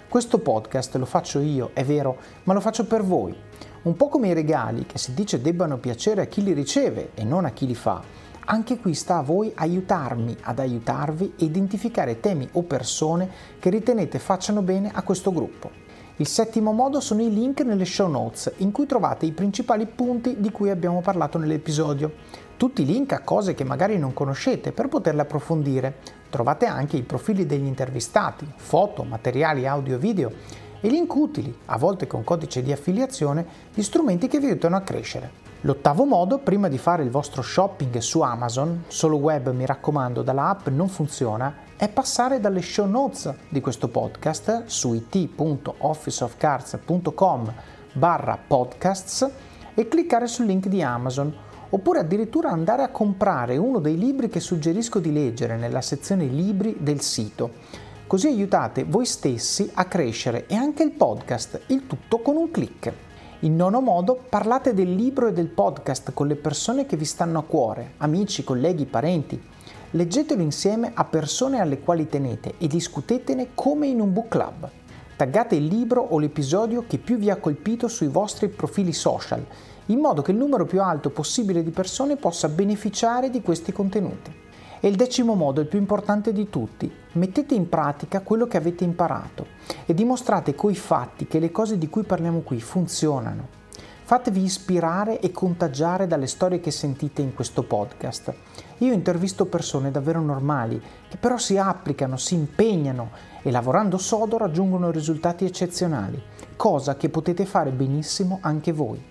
Questo podcast lo faccio io, è vero, ma lo faccio per voi. Un po' come i regali che si dice debbano piacere a chi li riceve e non a chi li fa anche qui sta a voi aiutarmi ad aiutarvi e identificare temi o persone che ritenete facciano bene a questo gruppo. Il settimo modo sono i link nelle show notes in cui trovate i principali punti di cui abbiamo parlato nell'episodio. Tutti i link a cose che magari non conoscete per poterle approfondire. Trovate anche i profili degli intervistati, foto, materiali audio e video e link utili, a volte con codice di affiliazione, di strumenti che vi aiutano a crescere. L'ottavo modo, prima di fare il vostro shopping su Amazon, solo web mi raccomando, dalla app non funziona, è passare dalle show notes di questo podcast su it.officeofcards.com barra podcasts e cliccare sul link di Amazon oppure addirittura andare a comprare uno dei libri che suggerisco di leggere nella sezione libri del sito. Così aiutate voi stessi a crescere e anche il podcast, il tutto con un clic. In nono modo, parlate del libro e del podcast con le persone che vi stanno a cuore, amici, colleghi, parenti. Leggetelo insieme a persone alle quali tenete e discutetene come in un book club. Taggate il libro o l'episodio che più vi ha colpito sui vostri profili social, in modo che il numero più alto possibile di persone possa beneficiare di questi contenuti. E il decimo modo, il più importante di tutti, mettete in pratica quello che avete imparato e dimostrate coi fatti che le cose di cui parliamo qui funzionano. Fatevi ispirare e contagiare dalle storie che sentite in questo podcast. Io intervisto persone davvero normali, che però si applicano, si impegnano e lavorando sodo raggiungono risultati eccezionali, cosa che potete fare benissimo anche voi.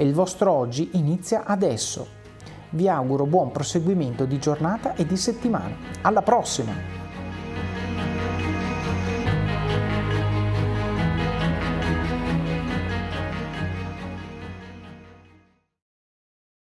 e il vostro oggi inizia adesso. Vi auguro buon proseguimento di giornata e di settimana. Alla prossima!